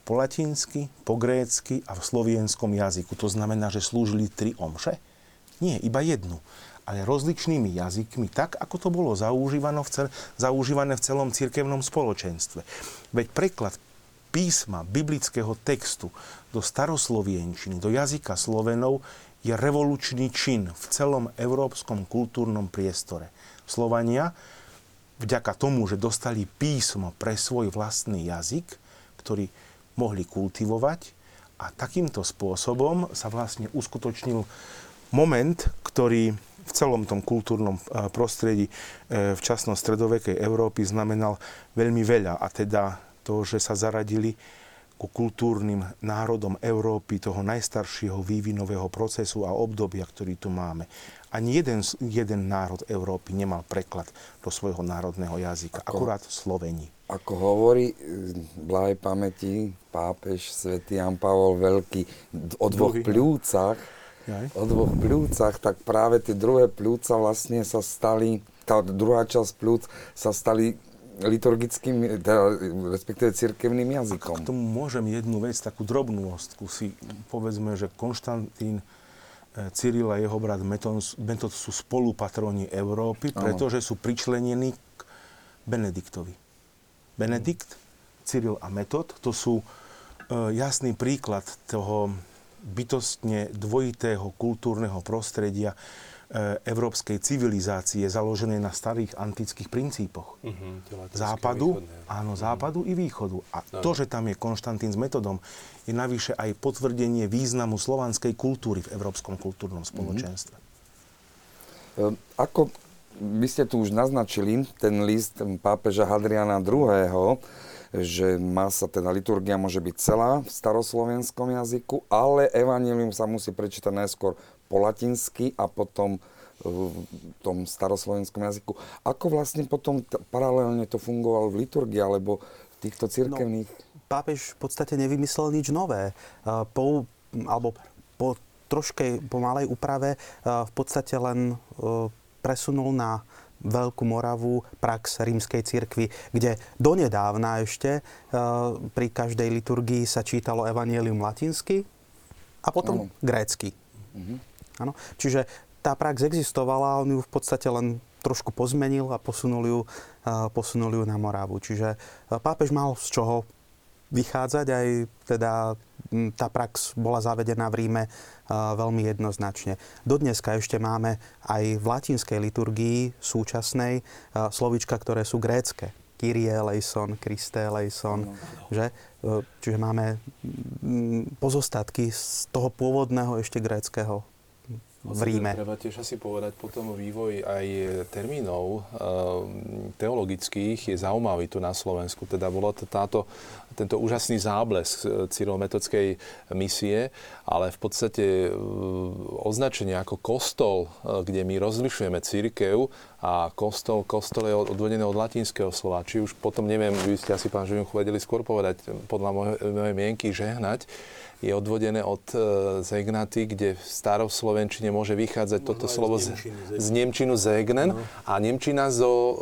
po latinsky, po grécky a v slovienskom jazyku. To znamená, že slúžili tri omše? Nie, iba jednu ale rozličnými jazykmi, tak ako to bolo zaužívané v, cel, zaužívané v celom cirkevnom spoločenstve. Veď preklad písma, biblického textu do staroslovienčiny, do jazyka Slovenov je revolučný čin v celom európskom kultúrnom priestore. Slovania, vďaka tomu, že dostali písmo pre svoj vlastný jazyk, ktorý mohli kultivovať a takýmto spôsobom sa vlastne uskutočnil moment, ktorý v celom tom kultúrnom eh, prostredí eh, v časnom stredovekej Európy znamenal veľmi veľa. A teda to, že sa zaradili ku kultúrnym národom Európy toho najstaršieho vývinového procesu a obdobia, ktorý tu máme. Ani jeden, jeden národ Európy nemal preklad do svojho národného jazyka. Ako, akurát Sloveni. Ako hovorí blahej pamäti pápež svätý Jan Pavol Veľký o dvoch Druhý, pľúcach, Jaj. o dvoch pľúcach, tak práve tie druhé pľúca vlastne sa stali, tá druhá časť pľúc sa stali liturgickým, teda, respektíve cirkevným jazykom. K tomu môžem jednu vec, takú drobnú ostku si povedzme, že Konštantín e, Cyril a jeho brat Metod sú spolupatroni Európy, pretože sú pričlenení k Benediktovi. Benedikt, Cyril a Metod, to sú e, jasný príklad toho bytostne dvojitého kultúrneho prostredia e, európskej civilizácie založené na starých antických princípoch. Uh-huh, západu, áno, uh-huh. západu i východu. A uh-huh. to, že tam je Konštantín s metodom, je navyše aj potvrdenie významu slovanskej kultúry v európskom kultúrnom spoločenstve. Uh-huh. Ako by ste tu už naznačili, ten list pápeža Hadriana II že má sa teda liturgia môže byť celá v staroslovenskom jazyku, ale evanelium sa musí prečítať najskôr po latinsky a potom v tom staroslovenskom jazyku. Ako vlastne potom t- paralelne to fungovalo v liturgii alebo v týchto cirkevných... No, pápež v podstate nevymyslel nič nové. Po, alebo po troškej pomalej úprave v podstate len presunul na Veľkú Moravu, prax rímskej cirkvi, kde donedávna ešte e, pri každej liturgii sa čítalo evanielium latinsky a potom ano. grécky. Mhm. Ano. Čiže tá prax existovala, on ju v podstate len trošku pozmenil a posunul ju, e, posunul ju na Moravu. Čiže e, pápež mal z čoho vychádzať, aj teda tá prax bola zavedená v Ríme veľmi jednoznačne. Dodneska ešte máme aj v latinskej liturgii súčasnej slovička, ktoré sú grécké. Kyrie eleison, Christe eleison, no, no. že? E, čiže máme pozostatky z toho pôvodného ešte gréckého v Ríme. Treba tiež asi povedať potom vývoj aj termínov e, teologických je zaujímavý tu na Slovensku. Teda bolo to táto, tento úžasný záblesk cyrilometockej misie, ale v podstate e, označenie ako kostol, e, kde my rozlišujeme církev a kostol, kostol je odvodené od latinského slova. Či už potom, neviem, vy ste asi, pán Živinku, vedeli skôr povedať, podľa mojej mienky, žehnať, je odvodené od e, zegnaty, kde v staroslovenčine môže vychádzať Možno toto slovo z, z Nemčinu zegnen no. a Nemčina zo e,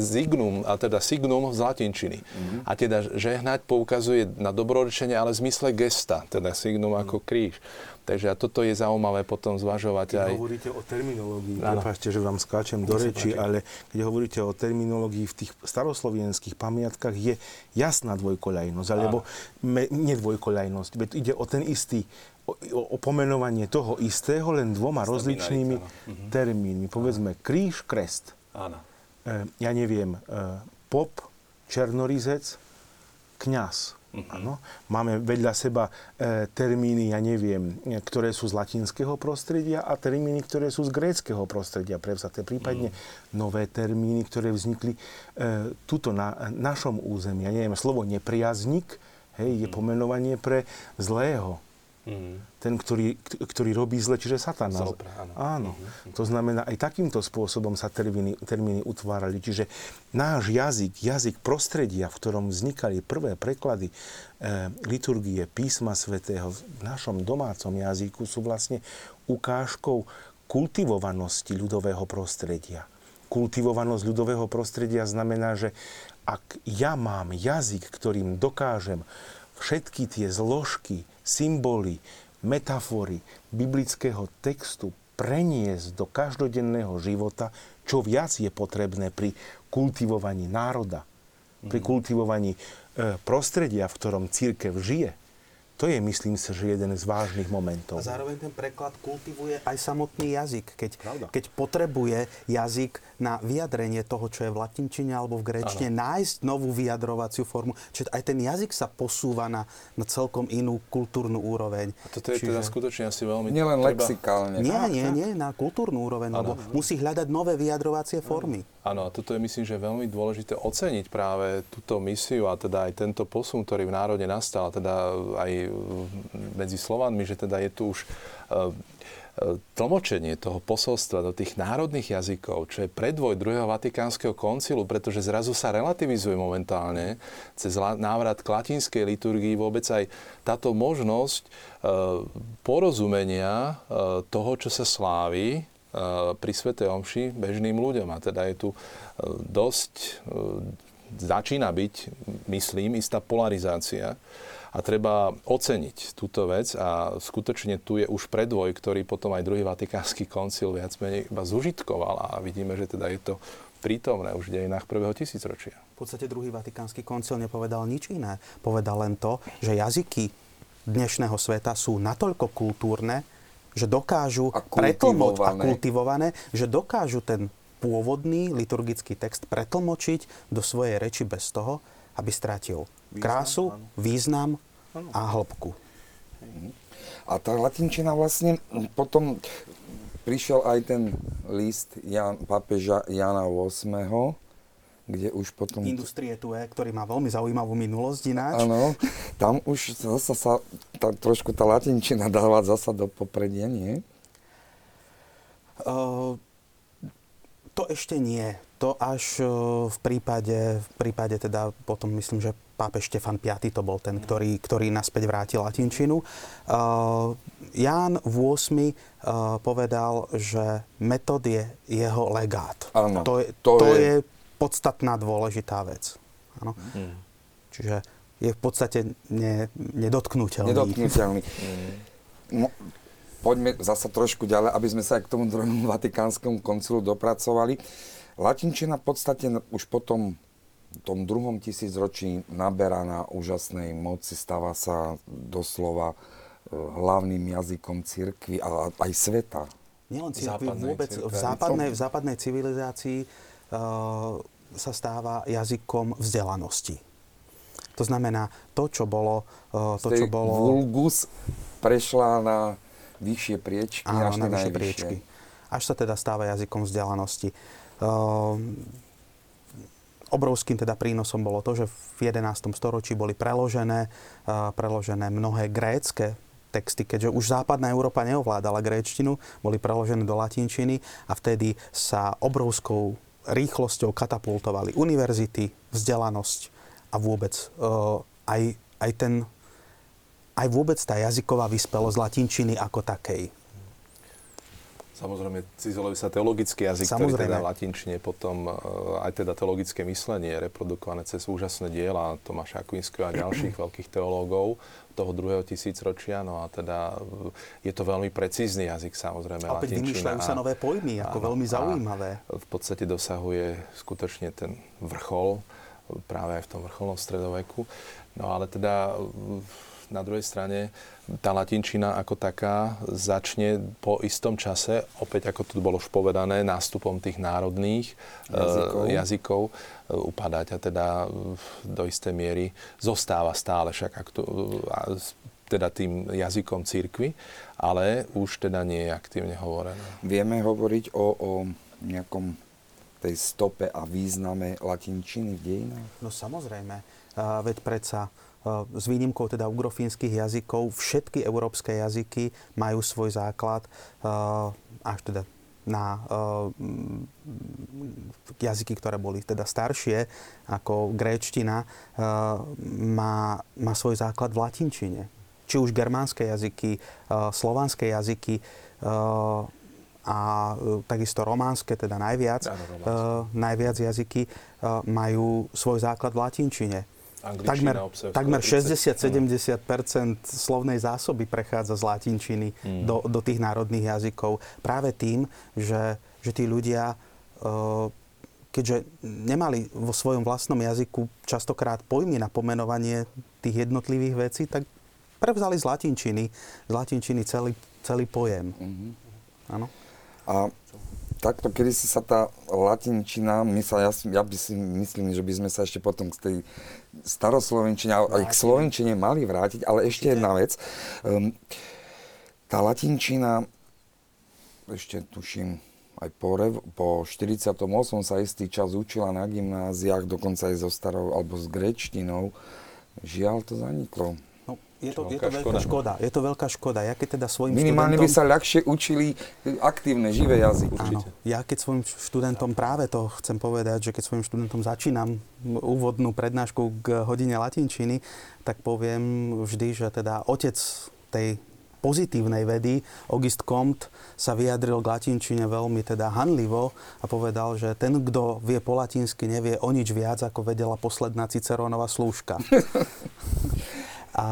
zignum, a teda signum z latinčiny. Mm-hmm. A teda žehnať poukazuje na dobrorečenie, ale v zmysle gesta, teda signum mm. ako kríž. Takže a toto je zaujímavé potom zvažovať keď aj... hovoríte o terminológii, prepáčte, že vám skáčem do reči, ale keď hovoríte o terminológii v tých staroslovenských pamiatkách, je jasná dvojkoľajnosť, alebo me, nedvojkoľajnosť. Veď ide o ten istý o, o pomenovanie toho istého len dvoma rozličnými mhm. termínmi. Povedzme kríž, krest. Áno. E, ja neviem, e, pop, černorizec, kňaz. Uh-huh. Máme vedľa seba e, termíny, ja neviem, ktoré sú z latinského prostredia a termíny, ktoré sú z gréckého prostredia prevzaté. Prípadne uh-huh. nové termíny, ktoré vznikli e, tuto na našom území. Ja neviem, slovo nepriaznik hej, je uh-huh. pomenovanie pre zlého. Mm. Ten, ktorý, ktorý robí zle, čiže Satan. Zopra, áno. áno. Mm-hmm. To znamená, aj takýmto spôsobom sa termíny, termíny utvárali. Čiže náš jazyk, jazyk prostredia, v ktorom vznikali prvé preklady e, liturgie písma svätého v našom domácom jazyku sú vlastne ukážkou kultivovanosti ľudového prostredia. Kultivovanosť ľudového prostredia znamená, že ak ja mám jazyk, ktorým dokážem všetky tie zložky, symboly, metafory biblického textu preniesť do každodenného života, čo viac je potrebné pri kultivovaní národa, pri mhm. kultivovaní e, prostredia, v ktorom církev žije. To je, myslím si, že jeden z vážnych momentov. A zároveň ten preklad kultivuje aj samotný jazyk. Keď, keď potrebuje jazyk na vyjadrenie toho, čo je v latinčine alebo v gréčine, ano. nájsť novú vyjadrovaciu formu. Čiže aj ten jazyk sa posúva na, na celkom inú kultúrnu úroveň. A toto je Čiže... teda skutočne asi veľmi... Nielen treba... lexikálne. Nie, nie, nie, na kultúrnu úroveň, ano. lebo musí hľadať nové vyjadrovacie formy. Áno, a toto je myslím, že veľmi dôležité oceniť práve túto misiu a teda aj tento posun, ktorý v národe nastal, teda aj medzi Slovanmi, že teda je tu už tlmočenie toho posolstva do tých národných jazykov, čo je predvoj druhého Vatikánskeho koncilu, pretože zrazu sa relativizuje momentálne cez návrat k latinskej liturgii vôbec aj táto možnosť e, porozumenia toho, čo sa slávi pri Svete Omši bežným ľuďom. A teda je tu e, dosť, e, začína byť, myslím, istá polarizácia a treba oceniť túto vec a skutočne tu je už predvoj, ktorý potom aj druhý Vatikánsky koncil viac menej iba zužitkoval a vidíme, že teda je to prítomné už v dejinách prvého tisícročia. V podstate druhý Vatikánsky koncil nepovedal nič iné. Povedal len to, že jazyky dnešného sveta sú natoľko kultúrne, že dokážu a pretlmočiť a kultivované, že dokážu ten pôvodný liturgický text pretlmočiť do svojej reči bez toho, aby strátil krásu, význam a hĺbku. A tá latinčina vlastne potom prišiel aj ten list Jan, pápeža Jana VIII, kde už potom... Industrie tu je, ktorý má veľmi zaujímavú minulosť ináč. Áno, tam už zasa sa tá, trošku tá latinčina dáva zasa do popredia, nie? Uh, to ešte nie. To až v prípade, v prípade teda potom myslím, že pápež Štefan V to bol ten, ktorý, ktorý naspäť vrátil latinčinu. Uh, Ján VIII uh, povedal, že metod je jeho legát. Áno, to je, to, to je... je podstatná dôležitá vec. Ano? Mm. Čiže je v podstate ne, nedotknutelný. Nedotknutelný. No, poďme zasa trošku ďalej, aby sme sa aj k tomu druhému vatikánskemu koncilu dopracovali. Latinčina v podstate už potom v tom druhom tisícročí naberá na úžasnej moci, stáva sa doslova e, hlavným jazykom cirkvi a aj sveta. Nielen cirkvi, vôbec v západnej, v západnej civilizácii uh, sa stáva jazykom vzdelanosti. To znamená, to, čo bolo... Uh, to, čo bolo... Vulgus prešla na vyššie priečky, Áno, až na vyššie priečky. Až sa teda stáva jazykom vzdialenosti. Uh, obrovským teda prínosom bolo to, že v 11. storočí boli preložené, uh, preložené mnohé grécke texty, keďže už západná Európa neovládala gréčtinu, boli preložené do latinčiny a vtedy sa obrovskou rýchlosťou katapultovali univerzity, vzdelanosť a vôbec uh, aj, aj ten aj vôbec tá jazyková vyspelosť latinčiny ako takej. Samozrejme, cizelujú sa teologický jazyk, Samozrejme. ktorý teda latinčine potom e, aj teda teologické myslenie je reprodukované cez úžasné diela Tomáša Akvinského a ďalších *clears throat* veľkých teológov toho druhého tisícročia. No a teda e, je to veľmi precízny jazyk samozrejme A opäť vymýšľajú sa nové pojmy, ako áno, veľmi zaujímavé. V podstate dosahuje skutočne ten vrchol práve aj v tom vrcholnom stredoveku. No ale teda na druhej strane tá latinčina ako taká začne po istom čase, opäť ako tu bolo už povedané, nástupom tých národných Jazykov. e, jazykov e, upadať a teda e, do istej miery zostáva stále však aktu, teda tým jazykom církvy, ale už teda nie je aktívne hovorené. Vieme hovoriť o, o nejakom tej stope a význame latinčiny v dejinách? No samozrejme, veď predsa s výnimkou teda ugrofínskych jazykov, všetky európske jazyky majú svoj základ a, až teda na mm, jazyky, ktoré boli teda staršie ako gréčtina, a, má, má svoj základ v latinčine. Či už germánske jazyky, slovanské jazyky a, takisto románske, teda najviac, Áno, románske. najviac jazyky majú svoj základ v latinčine. Takmer, takmer 30. 60-70% slovnej zásoby prechádza z latinčiny Mm. do, do tých národných jazykov. Práve tým, že, že tí ľudia, e, keďže nemali vo svojom vlastnom jazyku častokrát pojmy na pomenovanie tých jednotlivých vecí, tak prevzali z latinčiny, z latinčiny celý, celý pojem. Mhm. Áno. A takto, kedy si sa tá latinčina, my sa, ja, ja by si myslím, že by sme sa ešte potom k tej staroslovenčine, aj k slovenčine mali vrátiť, ale ešte jedna vec. Um, tá latinčina, ešte tuším, aj po, rev, po 48. sa istý čas učila na gymnáziách, dokonca aj so starou, alebo s grečtinou. Žiaľ, to zaniklo. Je to, je to veľká škoda. škoda. Je to veľká škoda. Ja keď teda svojim Minimálne by študentom... sa ľahšie učili aktívne, živé jazyky. Áno, ja keď svojim študentom práve to chcem povedať, že keď svojim študentom začínam úvodnú prednášku k hodine latinčiny, tak poviem vždy, že teda otec tej pozitívnej vedy, August Comte, sa vyjadril k latinčine veľmi teda hanlivo a povedal, že ten, kto vie po latinsky, nevie o nič viac, ako vedela posledná Cicerónova slúžka. *laughs* A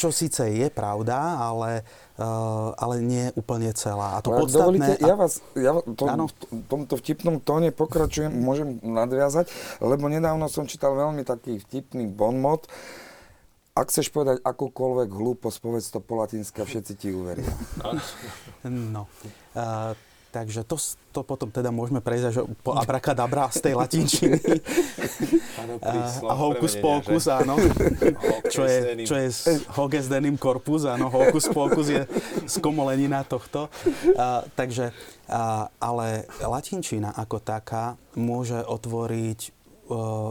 čo síce je pravda, ale, uh, ale nie úplne celá. A to Ale ak podstatné... dovolíte, a- ja vás ja to, v tomto vtipnom tóne pokračujem, môžem nadviazať, lebo nedávno som čítal veľmi taký vtipný bonmot. Ak chceš povedať akúkoľvek hlúposť, povedz to po latinsky a všetci ti uveria. No. Uh, takže to, to potom teda môžeme prejsť až po abrakadabra z tej latinčiny. A, hokus pokus, že? áno. čo je, čo je hoges denim corpus, áno, hokus pokus je skomolenina tohto. A, takže, a, ale latinčina ako taká môže otvoriť e,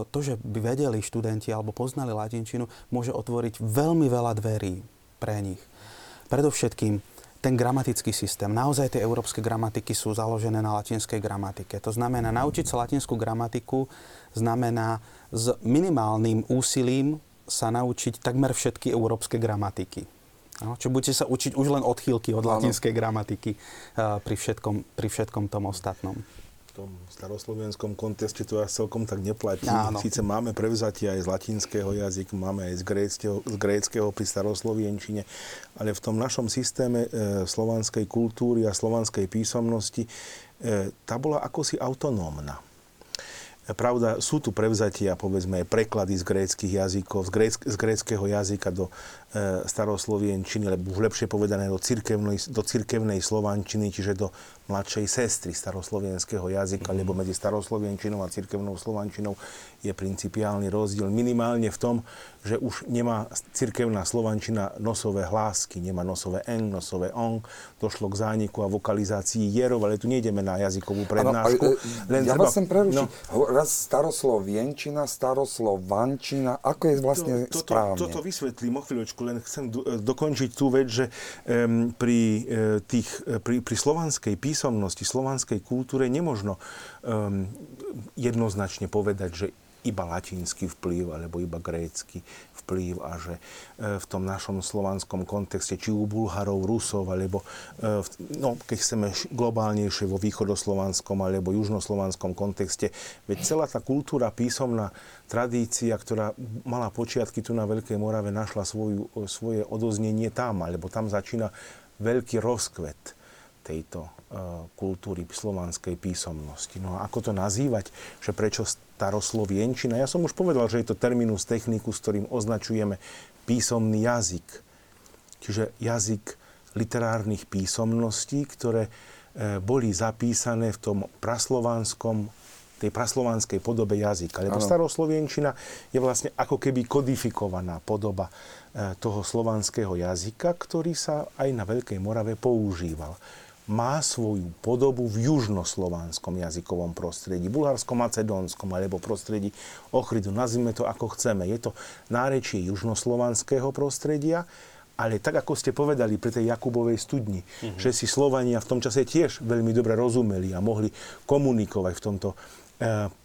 to, že by vedeli študenti alebo poznali latinčinu, môže otvoriť veľmi veľa dverí pre nich. Predovšetkým ten gramatický systém. Naozaj tie európske gramatiky sú založené na latinskej gramatike. To znamená, naučiť sa latinskú gramatiku znamená s minimálnym úsilím sa naučiť takmer všetky európske gramatiky. No, čiže budete sa učiť už len odchýlky od latinskej gramatiky uh, pri, všetkom, pri všetkom tom ostatnom. Tom staroslovenskom kontexte to až celkom tak neplatí. Áno. Síce máme prevzatie aj z latinského jazyka, máme aj z gréckého, z gréckého pri staroslovenčine, ale v tom našom systéme e, slovanskej kultúry a slovanskej písomnosti e, tá bola akosi autonómna. E, Pravda, sú tu prevzatia, povedzme, aj preklady z gréckých jazykov, z, gréck, z gréckého jazyka do staroslovienčiny, alebo lepšie povedané do cirkevnej, do cirkevnej slovančiny, čiže do mladšej sestry staroslovenského jazyka, mm-hmm. lebo medzi staroslovenčinou a cirkevnou slovančinou je principiálny rozdiel minimálne v tom, že už nemá cirkevná slovančina nosové hlásky, nemá nosové n, nosové on, došlo k zániku a vokalizácii jerov, ale tu nejdeme na jazykovú prednášku. Ano, e, len ja treba... vás sem prerušiť. No, raz staroslovienčina, staroslovančina, ako je vlastne to, toto, správne? Toto vysvetlím o chvíľočku, len chcem e, dokončiť tú vec, že pri, uh, tých, uh, pri, pri slovanskej písomnosti, slovanskej kultúre nemožno jednoznačne povedať, že iba latinský vplyv alebo iba grécky vplyv a že e, v tom našom slovanskom kontexte, či u Bulharov, Rusov, alebo e, no, keď chceme globálnejšie vo východoslovanskom alebo južnoslovanskom kontexte, veď celá tá kultúra písomná tradícia, ktorá mala počiatky tu na Veľkej Morave, našla svoju, svoje odoznenie tam, alebo tam začína veľký rozkvet tejto uh, kultúry slovanskej písomnosti. No a ako to nazývať, že prečo staroslovienčina? Ja som už povedal, že je to terminus technicus, ktorým označujeme písomný jazyk. Čiže jazyk literárnych písomností, ktoré uh, boli zapísané v tom praslovanskom tej praslovanskej podobe jazyka. Lebo staroslovienčina je vlastne ako keby kodifikovaná podoba e, toho slovanského jazyka, ktorý sa aj na Veľkej Morave používal má svoju podobu v južnoslovanskom jazykovom prostredí, bulharsko-macedónskom alebo prostredí Ochrydu. Nazvime to ako chceme. Je to nárečie južnoslovanského prostredia, ale tak, ako ste povedali pri tej Jakubovej studni, mm-hmm. že si Slovania v tom čase tiež veľmi dobre rozumeli a mohli komunikovať v tomto e,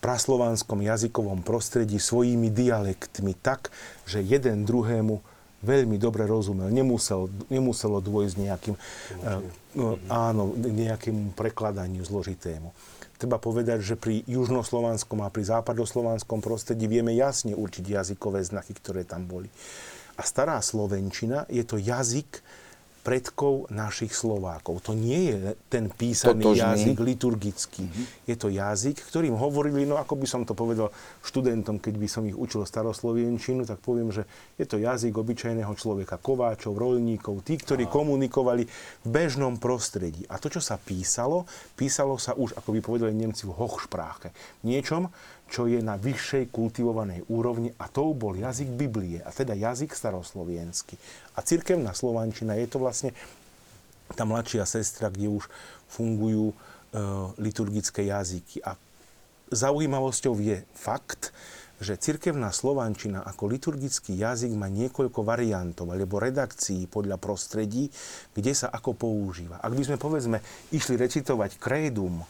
praslovanskom jazykovom prostredí svojimi dialektmi tak, že jeden druhému veľmi dobre rozumel. Nemusel, nemuselo dôjsť nejakým, uh, áno, nejakému prekladaniu zložitému. Treba povedať, že pri južnoslovanskom a pri západoslovanskom prostredí vieme jasne určiť jazykové znaky, ktoré tam boli. A stará slovenčina je to jazyk, predkov našich Slovákov. To nie je ten písaný Totožný. jazyk liturgický. Mm-hmm. Je to jazyk, ktorým hovorili, no ako by som to povedal študentom, keď by som ich učil staroslovienčinu, tak poviem, že je to jazyk obyčajného človeka, kováčov, rolníkov, tí, ktorí Aha. komunikovali v bežnom prostredí. A to, čo sa písalo, písalo sa už, ako by povedali Nemci, v hochšpráche. Niečom, čo je na vyššej kultivovanej úrovni a to bol jazyk Biblie, a teda jazyk starosloviensky. A cirkevná slovančina je to vlastne tá mladšia sestra, kde už fungujú e, liturgické jazyky. A zaujímavosťou je fakt, že cirkevná slovančina ako liturgický jazyk má niekoľko variantov alebo redakcií podľa prostredí, kde sa ako používa. Ak by sme povedzme išli recitovať krédum,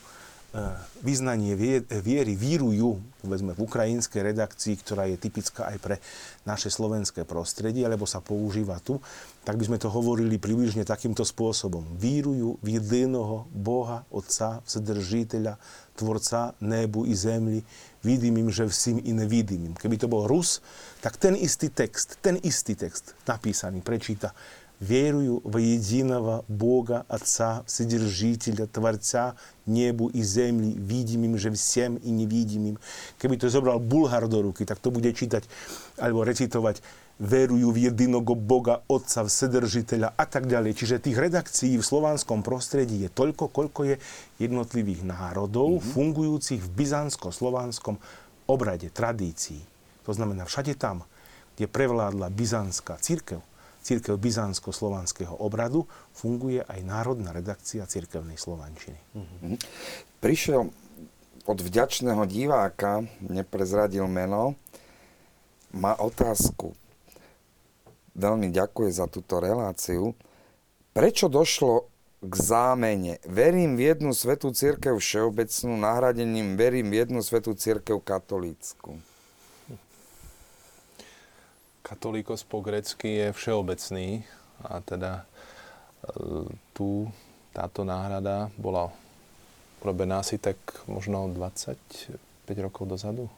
E, vyznanie viery vírujú, povedzme v ukrajinskej redakcii, ktorá je typická aj pre naše slovenské prostredie, alebo sa používa tu, tak by sme to hovorili približne takýmto spôsobom. Vírujú v jediného Boha, Otca, Vsedržiteľa, Tvorca nebu i zemli, vidimým, že vsím i nevidimým. Keby to bol Rus, tak ten istý text, ten istý text napísaný prečíta верую в единого Бога, Отца, Вседержителя, Творца, nebu i zemli, vidimým, že всем i nevidimým. Keby to zobral Bulhar do ruky, tak to bude čítať alebo recitovať verujú v jediného Boga, Otca, Vsedržiteľa a tak ďalej. Čiže tých redakcií v slovanskom prostredí je toľko, koľko je jednotlivých národov mm-hmm. fungujúcich v byzantsko-slovanskom obrade, tradícii. To znamená, všade tam, kde prevládla byzantská církev, církev byzantsko-slovanského obradu, funguje aj národná redakcia církevnej slovančiny. Mm-hmm. Prišiel od vďačného diváka, neprezradil meno, má otázku. Veľmi ďakuje za túto reláciu. Prečo došlo k zámene? Verím v jednu svetú církev všeobecnú, nahradením verím v jednu svetú církev katolícku. Katolíkos po grecky je všeobecný a teda e, tu táto náhrada bola urobená asi tak možno 25 rokov dozadu.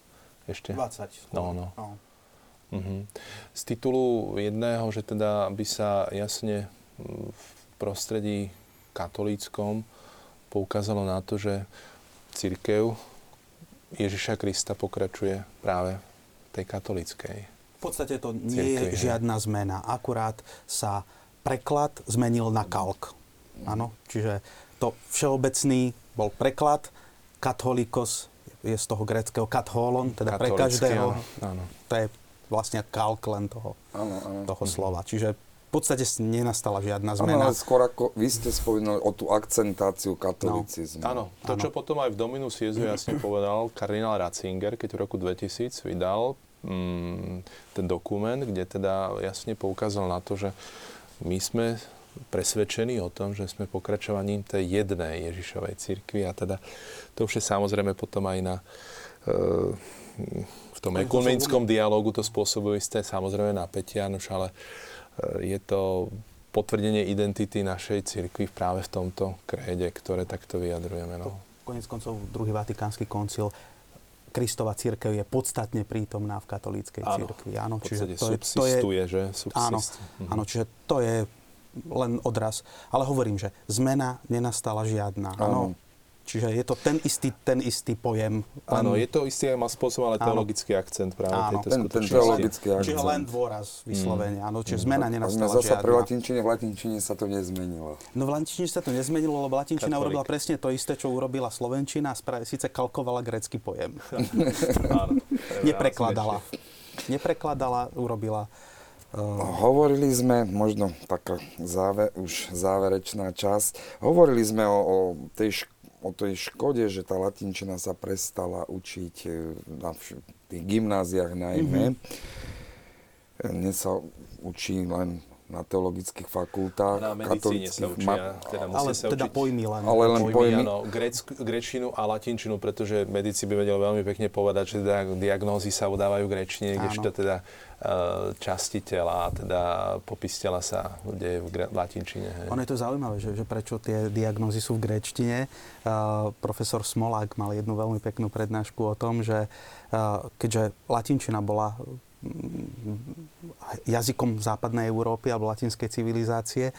Ešte? 20. No, no. no. Uh-huh. Z titulu jedného, že teda by sa jasne v prostredí katolíckom poukázalo na to, že církev Ježiša Krista pokračuje práve tej katolíckej podstate to nie je žiadna zmena. Akurát sa preklad zmenil na kalk. Áno, čiže to všeobecný bol preklad, katholikos je z toho greckého katholon, teda pre každého. Áno. To je vlastne kalk len toho, áno, áno. toho slova. Čiže v podstate nenastala žiadna zmena. Áno, ale skôr ako vy ste spomínali o tú akcentáciu katolicizmu. No. Áno, to, čo potom aj v Dominus Jezu jasne *clears throat* povedal kardinál Ratzinger, keď v roku 2000 vydal mm, ten dokument, kde teda jasne poukázal na to, že my sme presvedčení o tom, že sme pokračovaním tej jednej Ježišovej cirkvi a teda to už je samozrejme potom aj na e, v tom ekumenickom dialogu to spôsobuje isté samozrejme napätia, nož ale e, je to potvrdenie identity našej cirkvi práve v tomto kréde, ktoré takto vyjadrujeme. No. Konec koncov druhý Vatikánsky koncil Kristova církev je podstatne prítomná v katolíckej církvi. Áno, čiže to je, to je, že? Subsist. Áno, mhm. áno, čiže to je len odraz. Ale hovorím, že zmena nenastala žiadna. Áno. Čiže je to ten istý, ten istý pojem. Áno, je to istý aj má spôsob, ale teologický akcent práve áno. tejto ten, ten teologický akcent. Čiže len dôraz vyslovene, mm. áno, čiže zmena nenastala žiadna. Zasa pri latinčine, v latinčine sa to nezmenilo. No v latinčine sa to nezmenilo, lebo latinčina Katolik. urobila presne to isté, čo urobila slovenčina, spra- síce kalkovala grecký pojem. *laughs* áno, Neprekladala. Neprekladala, urobila Hovorili sme, možno taká záver, už záverečná časť, hovorili sme o, o tej o tej škode, že tá latinčina sa prestala učiť e, na tých gymnáziách najmä. Mm-hmm. Dnes sa učí len na teologických fakultách. Na medicíne sa učia. Ma... Teda ale sa teda učiť, pojmy len. Ale len pojmy. pojmy. Áno, grec, grečinu a latinčinu, pretože medici by vedeli veľmi pekne povedať, že teda diagnózy sa udávajú v grečtine, kdežto teda uh, časti tela, teda popis tela sa deje v gre- latinčine. Hej. Ono je to zaujímavé, že, že prečo tie diagnózy sú v grečtine. Uh, profesor Smolák mal jednu veľmi peknú prednášku o tom, že uh, keďže latinčina bola jazykom západnej Európy alebo latinskej civilizácie.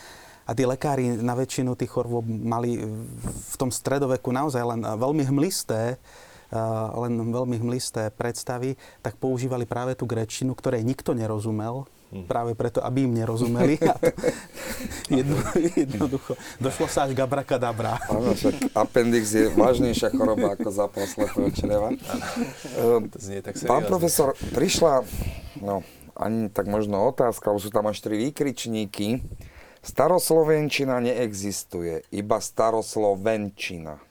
A tí lekári na väčšinu tých chorôb mali v tom stredoveku naozaj len veľmi hmlisté len veľmi hmlisté predstavy, tak používali práve tú grečinu, ktorej nikto nerozumel, hm. práve preto, aby im nerozumeli. A *laughs* to jedno, jednoducho, došlo sa až gabrakadabra. Áno, však appendix je vážnejšia choroba ako zápal slepého čreva. *laughs* Ehm, pán profesor, prišla no, ani tak možno otázka, lebo sú tam až tri výkričníky. Staroslovenčina neexistuje, iba staroslovenčina.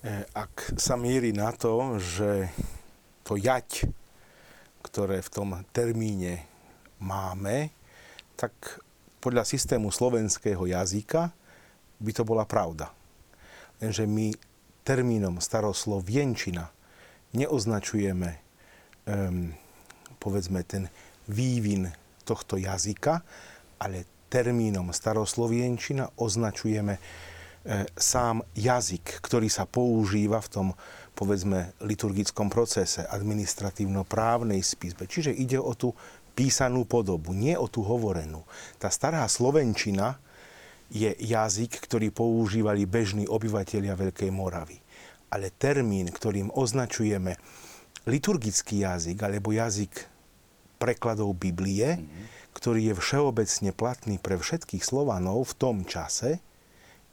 E, ak sa míri na to, že to jať, ktoré v tom termíne máme, tak podľa systému slovenského jazyka by to bola pravda. Lenže my termínom staroslovenčina neoznačujeme um, povedzme ten vývin tohto jazyka, ale termínom staroslovienčina označujeme e, sám jazyk, ktorý sa používa v tom, povedzme, liturgickom procese, administratívno-právnej spisbe. Čiže ide o tú písanú podobu, nie o tú hovorenú. Tá stará slovenčina je jazyk, ktorý používali bežní obyvateľia Veľkej Moravy ale termín, ktorým označujeme liturgický jazyk alebo jazyk prekladov Biblie, mm-hmm. ktorý je všeobecne platný pre všetkých Slovanov v tom čase,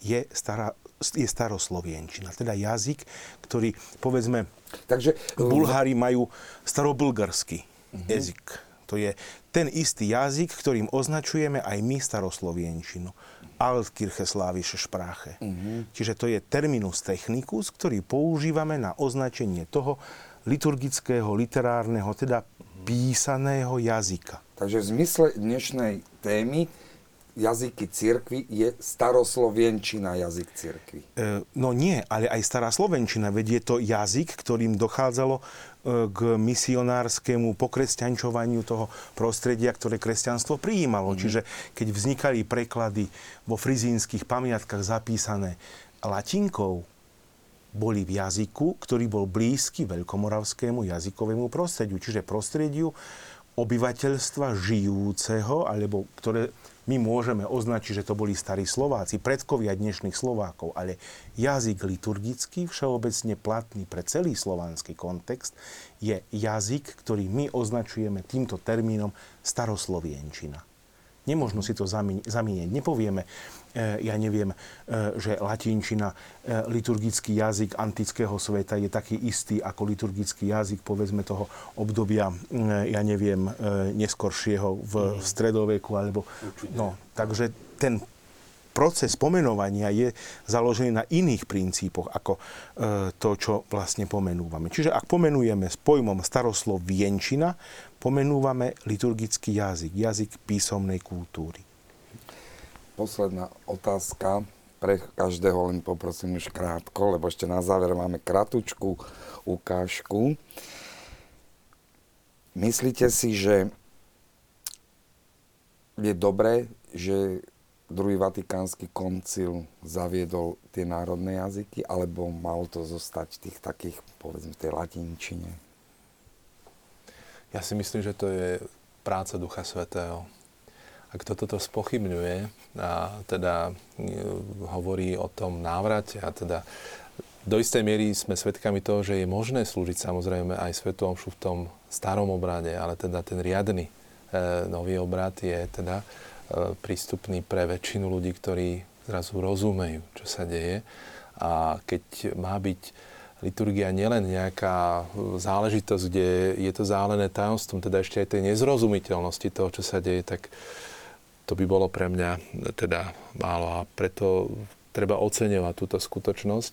je, stará, je staroslovienčina. Teda jazyk, ktorý, povedzme, Takže, Bulhári majú starobulgarský mm-hmm. jazyk. To je ten istý jazyk, ktorým označujeme aj my staroslovienčinu. Altkircheslavische Sprache. Uh-huh. Čiže to je terminus technicus, ktorý používame na označenie toho liturgického, literárneho, teda písaného jazyka. Takže v zmysle dnešnej témy jazyky cirkvy je staroslovenčina jazyk cirkvy. E, no nie, ale aj stará slovenčina, veď je to jazyk, ktorým dochádzalo e, k misionárskému pokresťančovaniu toho prostredia, ktoré kresťanstvo prijímalo. Mm. Čiže keď vznikali preklady vo frizínskych pamiatkách zapísané latinkou, boli v jazyku, ktorý bol blízky veľkomoravskému jazykovému prostrediu, čiže prostrediu obyvateľstva žijúceho, alebo ktoré my môžeme označiť, že to boli starí Slováci, predkovia dnešných Slovákov, ale jazyk liturgický, všeobecne platný pre celý slovanský kontext, je jazyk, ktorý my označujeme týmto termínom staroslovienčina. Nemožno si to zamieňať. Nepovieme, ja neviem, e, že latinčina, e, liturgický jazyk antického sveta je taký istý ako liturgický jazyk, povedzme, toho obdobia, ja neviem, neskoršieho v stredoveku. Alebo, no, takže ten proces pomenovania je založený na iných princípoch ako to, čo vlastne pomenúvame. Čiže ak pomenujeme s pojmom staroslov vienčina, pomenúvame liturgický jazyk, jazyk písomnej kultúry. Posledná otázka pre každého, len poprosím už krátko, lebo ešte na záver máme kratučku ukážku. Myslíte si, že je dobré, že druhý vatikánsky koncil zaviedol tie národné jazyky, alebo malo to zostať v tých takých, povedzme, tej latinčine? Ja si myslím, že to je práca Ducha Svetého. Ak to toto spochybňuje a teda e, hovorí o tom návrate a teda do istej miery sme svedkami toho, že je možné slúžiť samozrejme aj Svetu Omšu v tom starom obrade, ale teda ten riadny e, nový obrad je teda e, prístupný pre väčšinu ľudí, ktorí zrazu rozumejú, čo sa deje. A keď má byť liturgia nielen nejaká záležitosť, kde je to zálené tajomstvom, teda ešte aj tej nezrozumiteľnosti toho, čo sa deje, tak to by bolo pre mňa teda málo a preto treba oceňovať túto skutočnosť.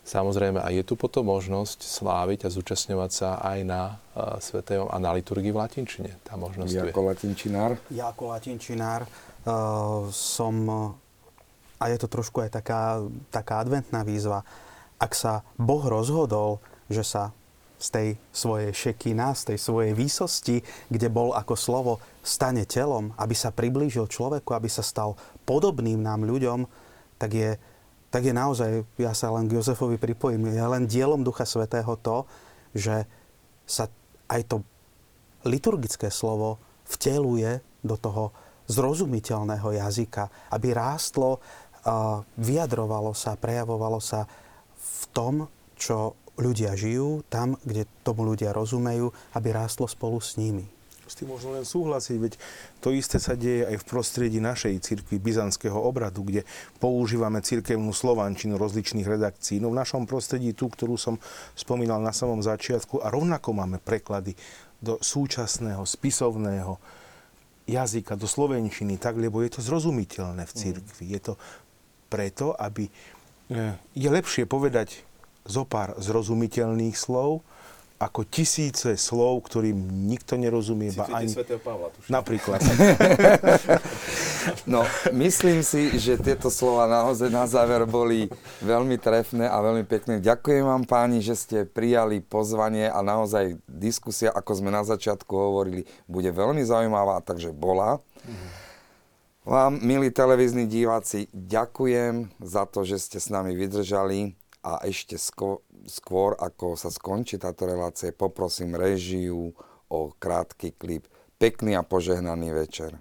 Samozrejme, a je tu potom možnosť sláviť a zúčastňovať sa aj na uh, svetej a na liturgii v latinčine. Tá možnosť ja ako latinčinár? Ja ako latinčinár uh, som, a je to trošku aj taká, taká adventná výzva, ak sa Boh rozhodol, že sa z tej svojej šekina, z tej svojej výsosti, kde bol ako slovo, stane telom, aby sa priblížil človeku, aby sa stal podobným nám ľuďom, tak je, tak je naozaj, ja sa len k Jozefovi pripojím, je len dielom Ducha Svetého to, že sa aj to liturgické slovo vteluje do toho zrozumiteľného jazyka, aby rástlo, vyjadrovalo sa, prejavovalo sa v tom, čo ľudia žijú, tam, kde tomu ľudia rozumejú, aby rástlo spolu s nimi. S tým možno len súhlasiť, veď to isté sa deje aj v prostredí našej cirkvi byzantského obradu, kde používame cirkevnú slovančinu rozličných redakcií. No v našom prostredí tú, ktorú som spomínal na samom začiatku a rovnako máme preklady do súčasného spisovného jazyka, do slovenčiny, tak, lebo je to zrozumiteľné v cirkvi. Je to preto, aby je lepšie povedať zo pár zrozumiteľných slov, ako tisíce slov, ktorým nikto nerozumie. Ba ani... Pavla, tuším. Napríklad. no, myslím si, že tieto slova naozaj na záver boli veľmi trefné a veľmi pekné. Ďakujem vám páni, že ste prijali pozvanie a naozaj diskusia, ako sme na začiatku hovorili, bude veľmi zaujímavá, takže bola. Mm-hmm. Vám, milí televízni diváci, ďakujem za to, že ste s nami vydržali a ešte skôr, ako sa skončí táto relácia, poprosím režiu o krátky klip. Pekný a požehnaný večer.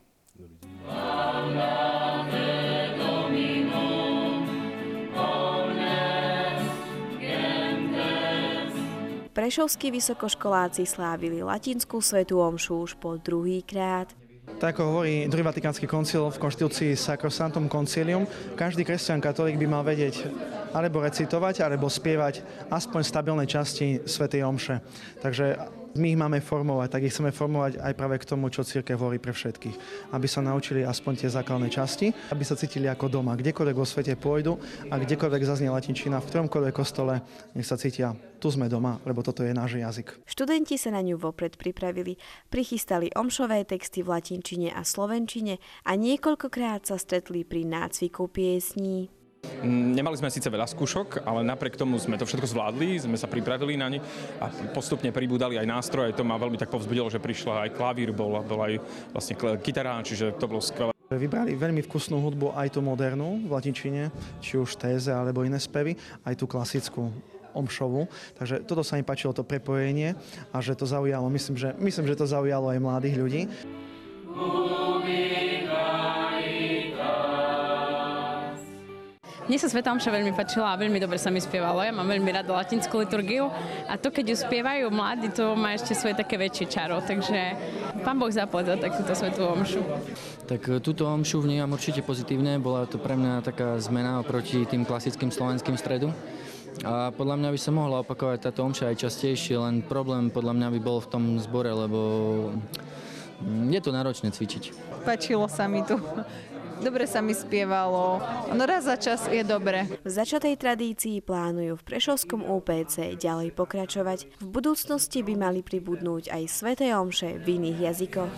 Prešovskí vysokoškoláci slávili latinskú svetu omšu už po druhý krát. Tak ako hovorí druhý Vatikánsky koncil v konštitúcii Sacrosanctum Concilium, každý kresťan katolík by mal vedieť alebo recitovať, alebo spievať aspoň stabilnej časti Svetej Omše. Takže my ich máme formovať, tak ich chceme formovať aj práve k tomu, čo církev hovorí pre všetkých. Aby sa naučili aspoň tie základné časti, aby sa cítili ako doma. Kdekoľvek vo svete pôjdu a kdekoľvek zaznie latinčina, v ktoromkoľvek kostole, nech sa cítia, tu sme doma, lebo toto je náš jazyk. Študenti sa na ňu vopred pripravili, prichystali omšové texty v latinčine a slovenčine a niekoľkokrát sa stretli pri nácviku piesní. Mm, nemali sme síce veľa skúšok, ale napriek tomu sme to všetko zvládli, sme sa pripravili na ne a postupne pribúdali aj nástroje. To ma veľmi tak povzbudilo, že prišla aj klavír, bol, bol aj vlastne kytara, čiže to bolo skvelé. Vybrali veľmi vkusnú hudbu, aj tú modernú v latinčine, či už téze alebo iné spevy, aj tú klasickú omšovu. Takže toto sa mi páčilo, to prepojenie a že to zaujalo, myslím, že, myslím, že to zaujalo aj mladých ľudí. Ubíhaj. Mne sa Sveta Omša veľmi páčila a veľmi dobre sa mi spievalo. Ja mám veľmi rada latinskú liturgiu a to, keď ju spievajú mladí, to má ešte svoje také väčšie čaro. Takže pán Boh zaplať za takúto Svetú Omšu. Tak e, túto omšu vnímam určite pozitívne. Bola to pre mňa taká zmena oproti tým klasickým slovenským stredu. A podľa mňa by sa mohla opakovať táto omša aj častejšie, len problém podľa mňa by bol v tom zbore, lebo mm, je to náročné cvičiť. Pačilo sa mi tu. Dobre sa mi spievalo. No raz za čas je dobre. V začatej tradícii plánujú v Prešovskom UPC ďalej pokračovať. V budúcnosti by mali pribudnúť aj sveté omše v iných jazykoch.